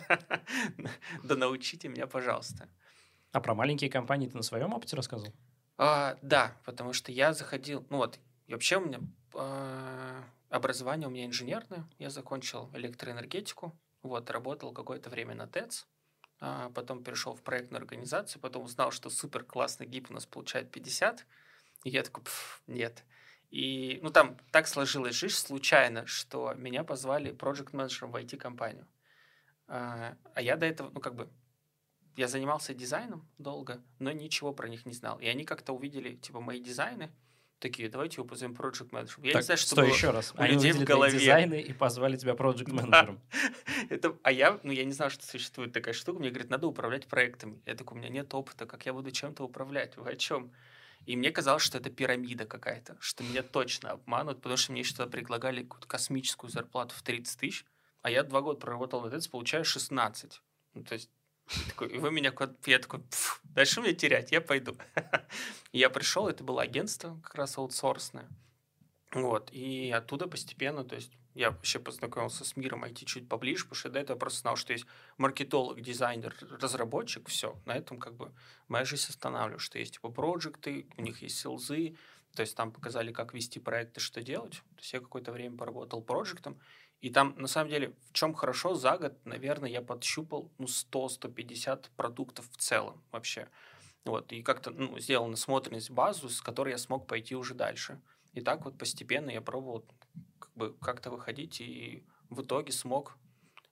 Да научите меня, пожалуйста. А про маленькие компании ты на своем опыте рассказывал? А, да, потому что я заходил, ну вот, вообще у меня образование у меня инженерное. Я закончил электроэнергетику. Вот, работал какое-то время на ТЭЦ. А потом перешел в проектную организацию. Потом узнал, что супер классный гип у нас получает 50. И я такой, нет. И, ну, там так сложилась жизнь случайно, что меня позвали проект менеджером в IT-компанию. А, а я до этого, ну, как бы, я занимался дизайном долго, но ничего про них не знал. И они как-то увидели, типа, мои дизайны, такие, давайте его позовем Project Manager. Я так, не знаю, что стой, еще раз. у Они людей в голове. дизайны и позвали тебя Project Manager. Это, а я, ну, я не знал, что существует такая штука. Мне говорят, надо управлять проектами. Я такой, у меня нет опыта, как я буду чем-то управлять? Вы о чем? И мне казалось, что это пирамида какая-то, что меня точно обманут, потому что мне что-то предлагали какую-то космическую зарплату в 30 тысяч, а я два года проработал на TEDx, получаю 16. Ну, то есть такой, вы меня я такой, дальше мне терять, я пойду. я пришел, это было агентство как раз аутсорсное. Вот, и оттуда постепенно, то есть я вообще познакомился с миром IT чуть поближе, потому что до этого просто знал, что есть маркетолог, дизайнер, разработчик, все. На этом как бы моя жизнь останавливалась, что есть типа проекты, у них есть селзы, то есть там показали, как вести проекты, что делать. То есть я какое-то время поработал проектом, и там, на самом деле, в чем хорошо, за год, наверное, я подщупал ну, 100-150 продуктов в целом вообще. Вот, и как-то ну, сделал насмотренность базу, с которой я смог пойти уже дальше. И так вот постепенно я пробовал как бы как-то выходить, и в итоге смог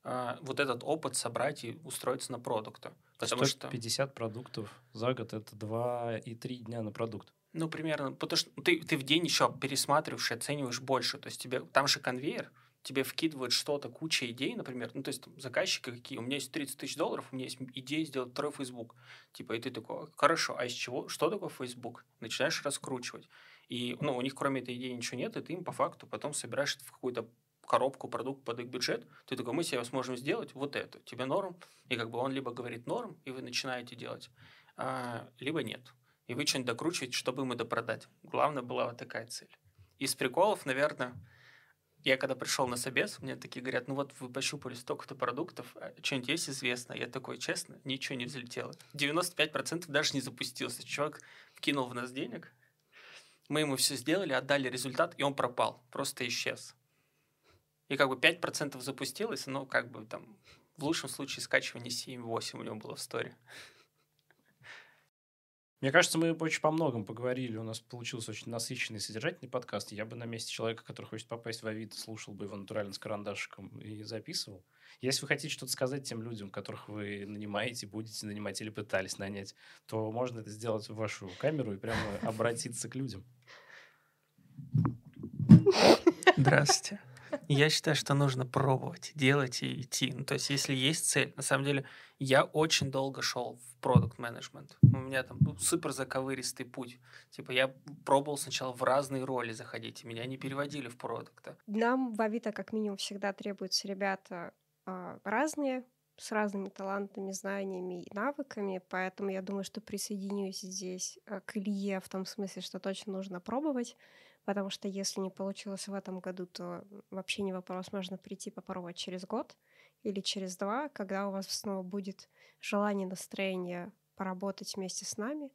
а, вот этот опыт собрать и устроиться на продукта. Потому 150 что... продуктов за год — это 2 и 3 дня на продукт. Ну, примерно. Потому что ты, ты в день еще пересматриваешь и оцениваешь больше. То есть тебе там же конвейер, тебе вкидывают что-то, куча идей, например, ну, то есть там, заказчики какие, у меня есть 30 тысяч долларов, у меня есть идея сделать второй Facebook. Типа, и ты такой, хорошо, а из чего, что такое Facebook? Начинаешь раскручивать. И, ну, у них кроме этой идеи ничего нет, и ты им по факту потом собираешь в какую-то коробку, продукт под их бюджет, ты такой, мы себе сможем сделать вот это, тебе норм, и как бы он либо говорит норм, и вы начинаете делать, а, либо нет. И вы что-нибудь докручиваете, чтобы ему допродать. Главное была вот такая цель. Из приколов, наверное, я когда пришел на собес, мне такие говорят, ну вот вы пощупали столько-то продуктов, а что-нибудь есть известно? Я такой, честно, ничего не взлетело. 95% даже не запустился. Чувак вкинул в нас денег, мы ему все сделали, отдали результат, и он пропал, просто исчез. И как бы 5% запустилось, но как бы там в лучшем случае скачивание 7-8 у него было в сторе. Мне кажется, мы очень по многому поговорили. У нас получился очень насыщенный, содержательный подкаст. Я бы на месте человека, который хочет попасть в Авито, слушал бы его натурально с карандашиком и записывал. Если вы хотите что-то сказать тем людям, которых вы нанимаете, будете нанимать или пытались нанять, то можно это сделать в вашу камеру и прямо обратиться к людям. Здравствуйте. Я считаю, что нужно пробовать, делать и идти. Ну, то есть, если есть цель, на самом деле, я очень долго шел в продукт менеджмент. У меня там был супер заковыристый путь. Типа, я пробовал сначала в разные роли заходить, и меня не переводили в продукта. Нам в Авито, как минимум, всегда требуются ребята э, разные, с разными талантами, знаниями и навыками, поэтому я думаю, что присоединюсь здесь э, к Илье в том смысле, что точно нужно пробовать, потому что если не получилось в этом году, то вообще не вопрос, можно прийти попробовать через год или через два, когда у вас снова будет желание, настроение поработать вместе с нами.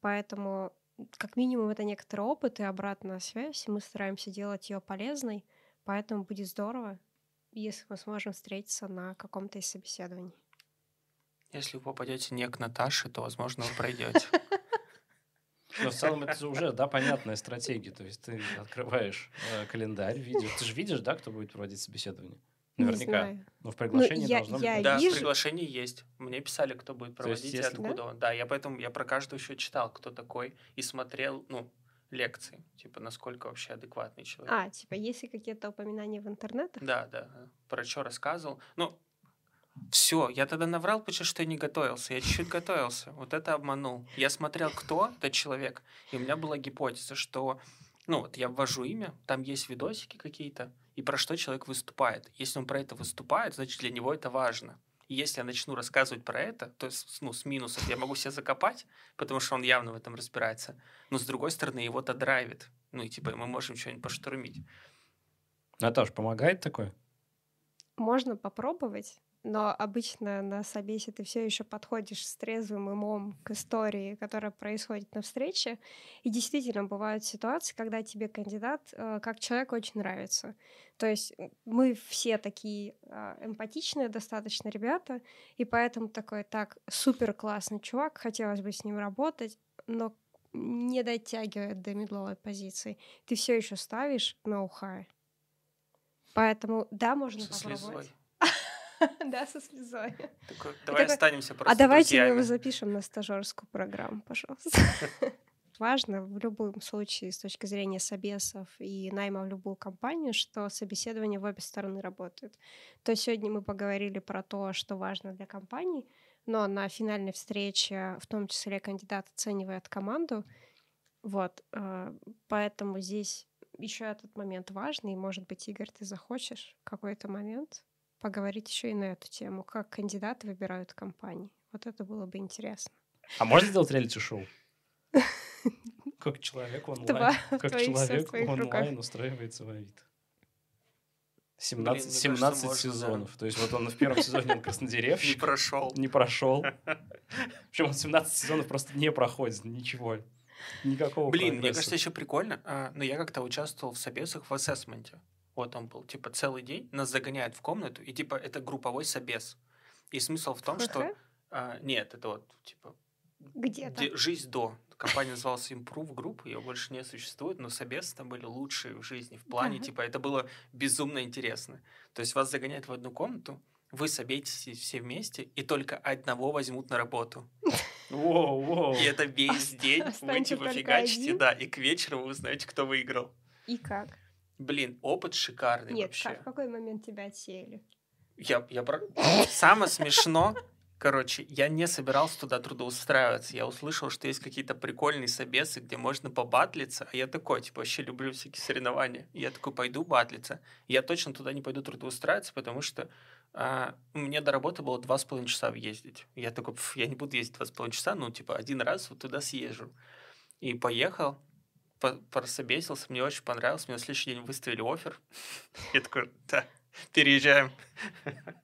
Поэтому как минимум это некоторый опыт и обратная связь, и мы стараемся делать ее полезной, поэтому будет здорово, если мы сможем встретиться на каком-то из собеседований. Если вы попадете не к Наташе, то, возможно, вы пройдете. Но в целом это уже, да, понятная стратегия. То есть ты открываешь э, календарь, видишь. Ты же видишь, да, кто будет проводить собеседование? Наверняка. Но ну, в приглашении ну, я, должно я быть. Да, вижу... в приглашении есть. Мне писали, кто будет проводить есть, и откуда да? он. Да, я поэтому я про каждого еще читал, кто такой, и смотрел, ну, лекции, типа, насколько вообще адекватный человек. А, типа, есть ли какие-то упоминания в интернетах? Да, да. Про что рассказывал. Ну, все, я тогда наврал, потому что я не готовился. Я чуть-чуть готовился. Вот это обманул. Я смотрел, кто этот человек, и у меня была гипотеза, что ну вот я ввожу имя, там есть видосики какие-то, и про что человек выступает. Если он про это выступает, значит для него это важно. И если я начну рассказывать про это, то есть, ну, с минусов я могу себя закопать, потому что он явно в этом разбирается. Но с другой стороны, его-то драйвит. Ну и типа мы можем что-нибудь поштурмить. Наташ, помогает такое? Можно попробовать но обычно на собесе ты все еще подходишь с трезвым умом к истории, которая происходит на встрече. И действительно бывают ситуации, когда тебе кандидат э, как человек очень нравится. То есть мы все такие э, эмпатичные достаточно ребята, и поэтому такой, так, супер классный чувак, хотелось бы с ним работать, но не дотягивает до медловой позиции. Ты все еще ставишь на ухай. Поэтому да, можно Со попробовать. Слезой. Да, со слезой. давай останемся просто А давайте мы его запишем на стажерскую программу, пожалуйста. важно в любом случае с точки зрения собесов и найма в любую компанию, что собеседование в обе стороны работает. То есть сегодня мы поговорили про то, что важно для компании, но на финальной встрече в том числе кандидат оценивает команду. Вот, э, поэтому здесь еще этот момент важный. Может быть, Игорь, ты захочешь какой-то момент поговорить еще и на эту тему, как кандидаты выбирают компании. Вот это было бы интересно. А можно сделать реалити-шоу? Как человек онлайн, как человек онлайн устраивается в Авито. 17, Блин, 17 кажется, сезонов. Можно, да. То есть вот он в первом сезоне он краснодеревщик. Не прошел. Не прошел. Причем он 17 сезонов просто не проходит, ничего. Никакого Блин, мне кажется, еще прикольно. А, но я как-то участвовал в собесах в ассессменте. Вот он был, типа, целый день. Нас загоняют в комнату, и, типа, это групповой собес. И смысл в том, что... А, нет, это вот, типа... Где-то. Жизнь до. Компания называлась Improve Group, ее больше не существует, но собесы там были лучшие в жизни. В плане, ага. типа, это было безумно интересно. То есть вас загоняют в одну комнату, вы соберетесь все вместе, и только одного возьмут на работу. Воу, воу. И это весь день вы типа фигачите, да, и к вечеру вы узнаете, кто выиграл. И как? Блин, опыт шикарный Нет, вообще. Как, в какой момент тебя отсеяли? Я, я про... Самое смешно, короче, я не собирался туда трудоустраиваться. Я услышал, что есть какие-то прикольные собесы, где можно побатлиться, а я такой, типа, вообще люблю всякие соревнования. И я такой, пойду батлиться. Я точно туда не пойду трудоустраиваться, потому что а, мне до работы было два с половиной часа въездить. Я такой, я не буду ездить два с половиной часа, ну, типа, один раз вот туда съезжу. И поехал, прособесился, мне очень понравилось, мне на следующий день выставили офер. Я такой, да, переезжаем.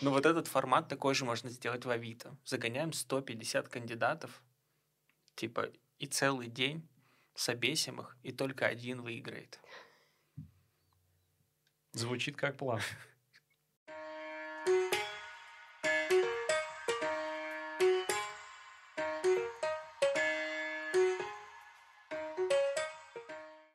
Ну, вот этот формат такой же можно сделать в Авито. Загоняем 150 кандидатов, типа, и целый день собесим их, и только один выиграет. Звучит как план.